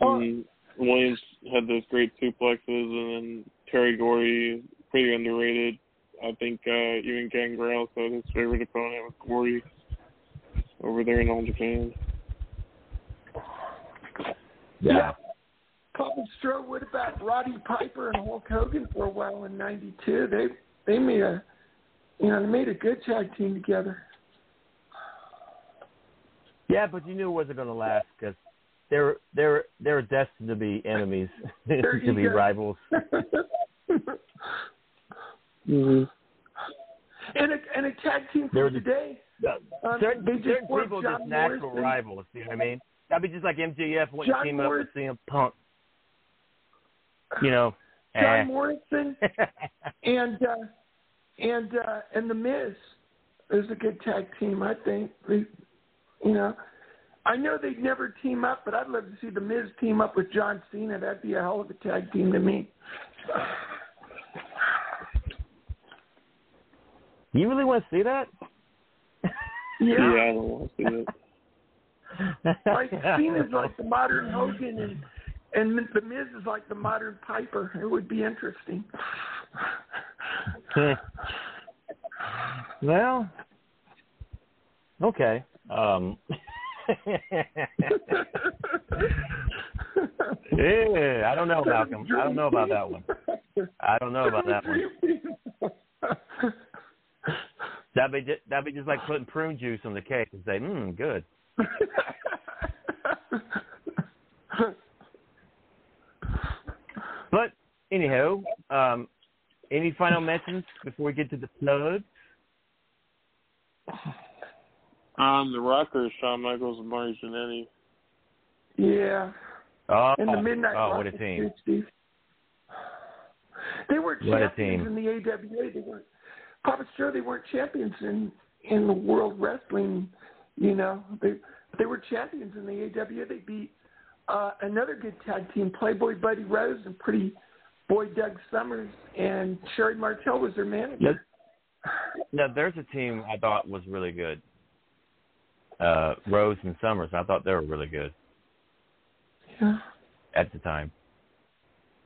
And Williams had those great suplexes, and then Terry Gordy, pretty underrated. I think uh, even Gangrel said his favorite opponent was Gordy over there in All Japan. Yeah. Papa Stroh, what about Roddy Piper and Hulk Hogan for a while in '92? They they made a you know they made a good tag team together. Yeah, but you knew it wasn't going to last because they were they were they were destined to be enemies, to be rivals. mm-hmm. And a and a tag team They were from just- today. Um, certain just certain people John just natural Morrison. rivals. You know what I mean? That'd be just like MJF wanting John to team up with CM Punk. You know, John eh. Morrison and uh, and uh, and the Miz is a good tag team. I think. They, you know, I know they'd never team up, but I'd love to see the Miz team up with John Cena. That'd be a hell of a tag team to me. You really want to see that? Yeah. I don't want to see it. Like Cena's like the modern Hogan, and and the Miz is like the modern Piper. It would be interesting. well, okay. Um, yeah, I don't know, Malcolm. I don't know about that one. I don't know about that one. That'd be just, that'd be just like putting prune juice on the cake and say, "Mmm, good." But anyhow, um, any final mentions before we get to the plugs? Um, the Rockers, Shawn Michaels and Marty Jannetty. Yeah. Oh, And the Midnight oh, what a Rockets, team! too, Steve. They weren't What a champions in the AWA. They weren't. Sure they weren't champions in in the World Wrestling. You know, they they were champions in the AWA. They beat uh, another good tag team, Playboy Buddy Rose and Pretty Boy Doug Summers, and Sherri Martel was their manager. Now, there's a team I thought was really good. Uh, Rose and Summers. I thought they were really good Yeah. at the time.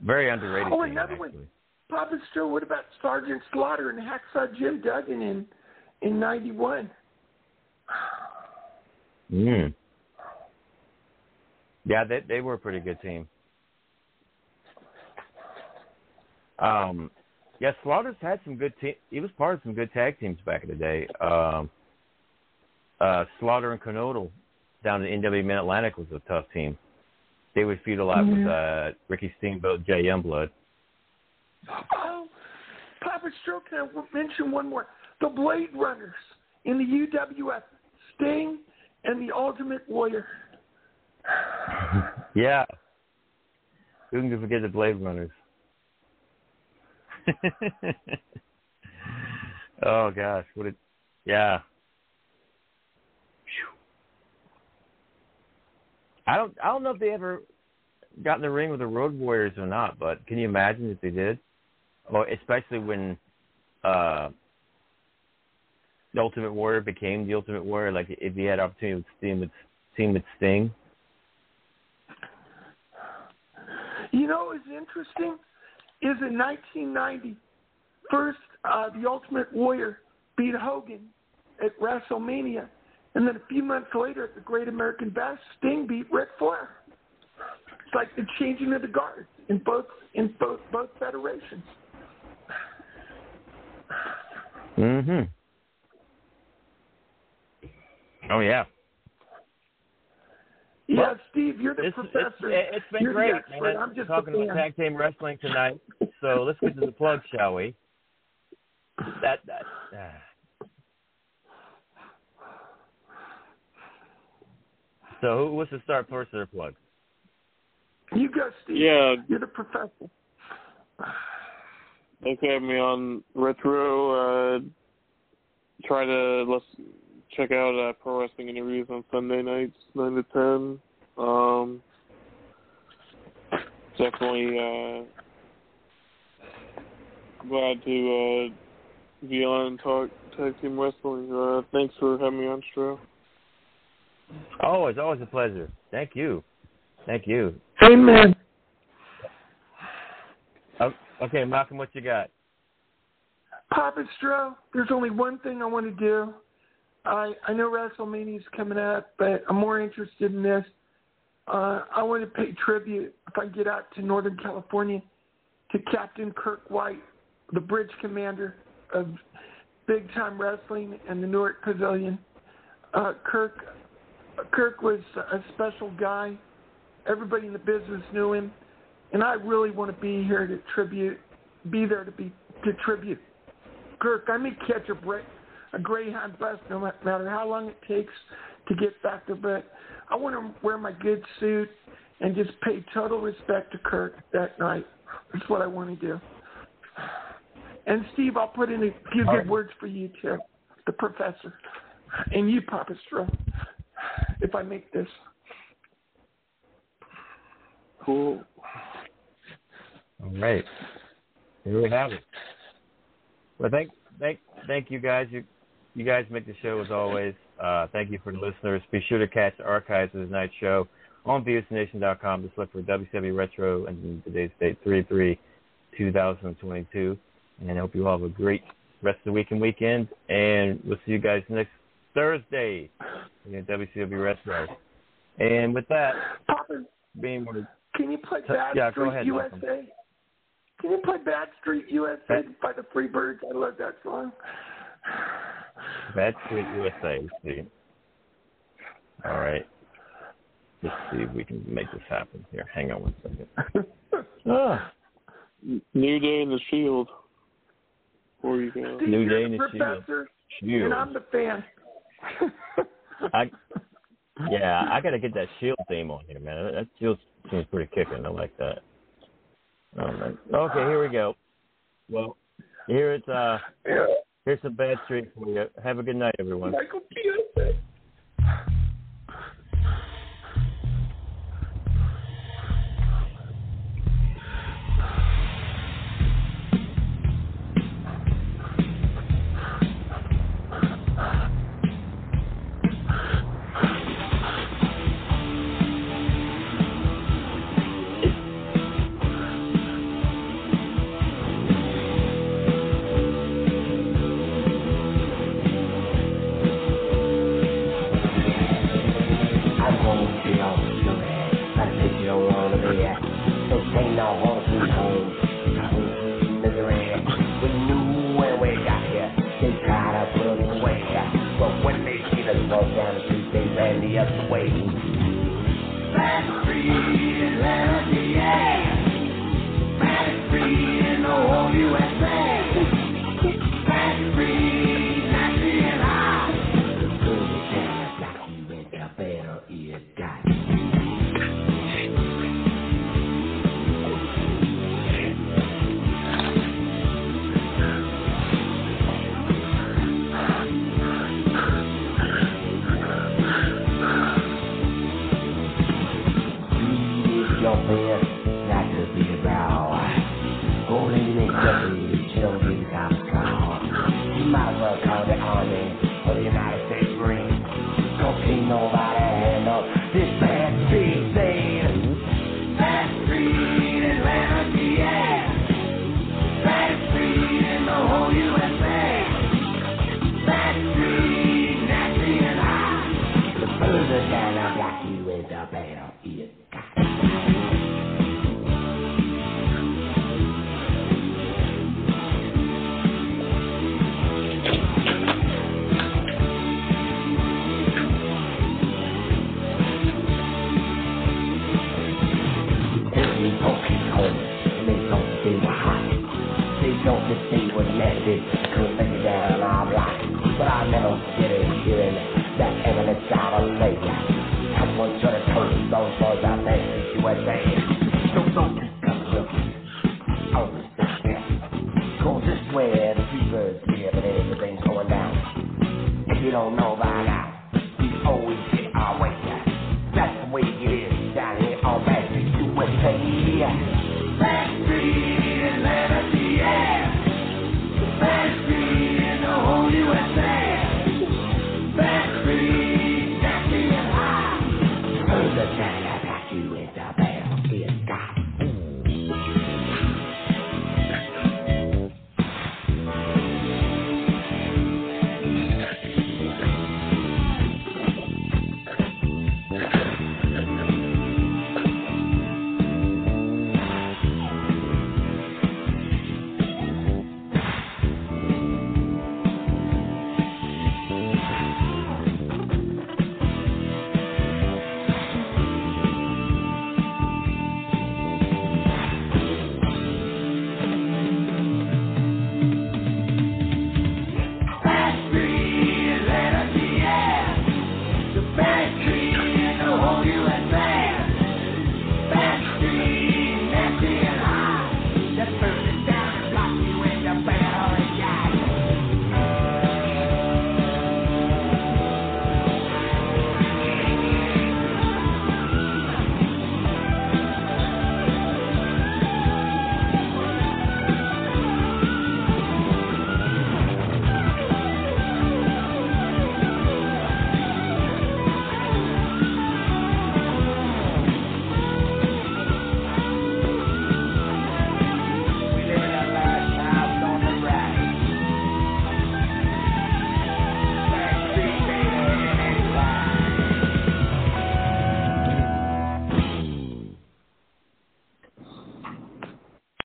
Very underrated. Oh, team, another actually. one. Papa Stroh, what about Sergeant Slaughter and Hacksaw Jim Duggan in in '91? Mm. Yeah, they they were a pretty good team. Um, yeah, Slaughter's had some good team. He was part of some good tag teams back in the day. Um, uh, Slaughter and Kernodle down in NW Mid Atlantic was a tough team. They would feud a lot with uh, Ricky Steamboat, Jay Youngblood. Oh, Papa Stroke, can I mention one more? The Blade Runners in the UWF, Sting and the Ultimate Warrior. Yeah. Who can forget the Blade Runners? oh gosh, what it yeah. I don't I don't know if they ever got in the ring with the Road Warriors or not, but can you imagine if they did? Or especially when uh the Ultimate Warrior became the Ultimate Warrior, like if he had opportunity with team with team with Sting. You know was interesting? Is in 1990, first uh, the Ultimate Warrior beat Hogan at WrestleMania, And then a few months later, at the Great American Bash, Sting beat Ric Flair. It's like the changing of the guard in both in both both federations. Mhm. Oh yeah. Yeah, Well, Steve, you're the It's, professor. it's, it's been You're great, expert. man. I'm just talking about fan. tag team wrestling tonight. So let's get to the plug, shall we? That that. ah. So who wants to start first or plug? You go, Steve. Yeah. You're the professor. Thanks for having me on Retro. Uh, try to let's check out uh, pro wrestling interviews on Sunday nights, nine to ten. Um, definitely uh, glad to uh, be on and talk tag team wrestling. Uh, thanks for having me on, Stro. Always, always a pleasure. Thank you. Thank you. Amen. Oh, Okay, Malcolm, what you got? Papa Stro, there's only one thing I want to do. I I know WrestleMania's coming up, but I'm more interested in this. Uh, I want to pay tribute if I get out to Northern California to Captain Kirk White, the bridge commander of Big Time Wrestling and the Newark Pavilion. Uh, Kirk Kirk was a special guy. Everybody in the business knew him, and I really want to be here to tribute, be there to be to tribute Kirk. I may catch a break, a Greyhound bus, no matter how long it takes to get back there. But I want to wear my good suit and just pay total respect to Kirk that night. That's what I want to do. And Steve, I'll put in a few good words for you too, the professor, and you, Papa Stro, if I make this. Cool. All right. Here we have it. Well, thank thank thank you guys. You you guys make the show as always. Uh, thank you for the listeners. Be sure to catch the archives of tonight's show on VOCNation.com. Just look for WCW Retro and today's date 3 2022. And I hope you all have a great rest of the week and weekend. And we'll see you guys next Thursday in WCW Retro. And with that, Papa, being one of can you play Bad Yeah, Street USA? Malcolm. Can you play Bad Street USA by the Freebirds? I love that song. Bad Street USA. Let's see. All right. Let's see if we can make this happen here. Hang on one second. Ah, New Day in the Shield. Before you go. Steve, New Day in the the Shield. professor, Shield. and I'm the fan. I, yeah, I got to get that Shield theme on here, man. That- That Shield seems pretty kicking. I like that. Oh, man. Okay, here we go. Well, here it's uh, here's some Bad Street for you. Have a good night, everyone. Michael Piazza. best way. Let's free, let's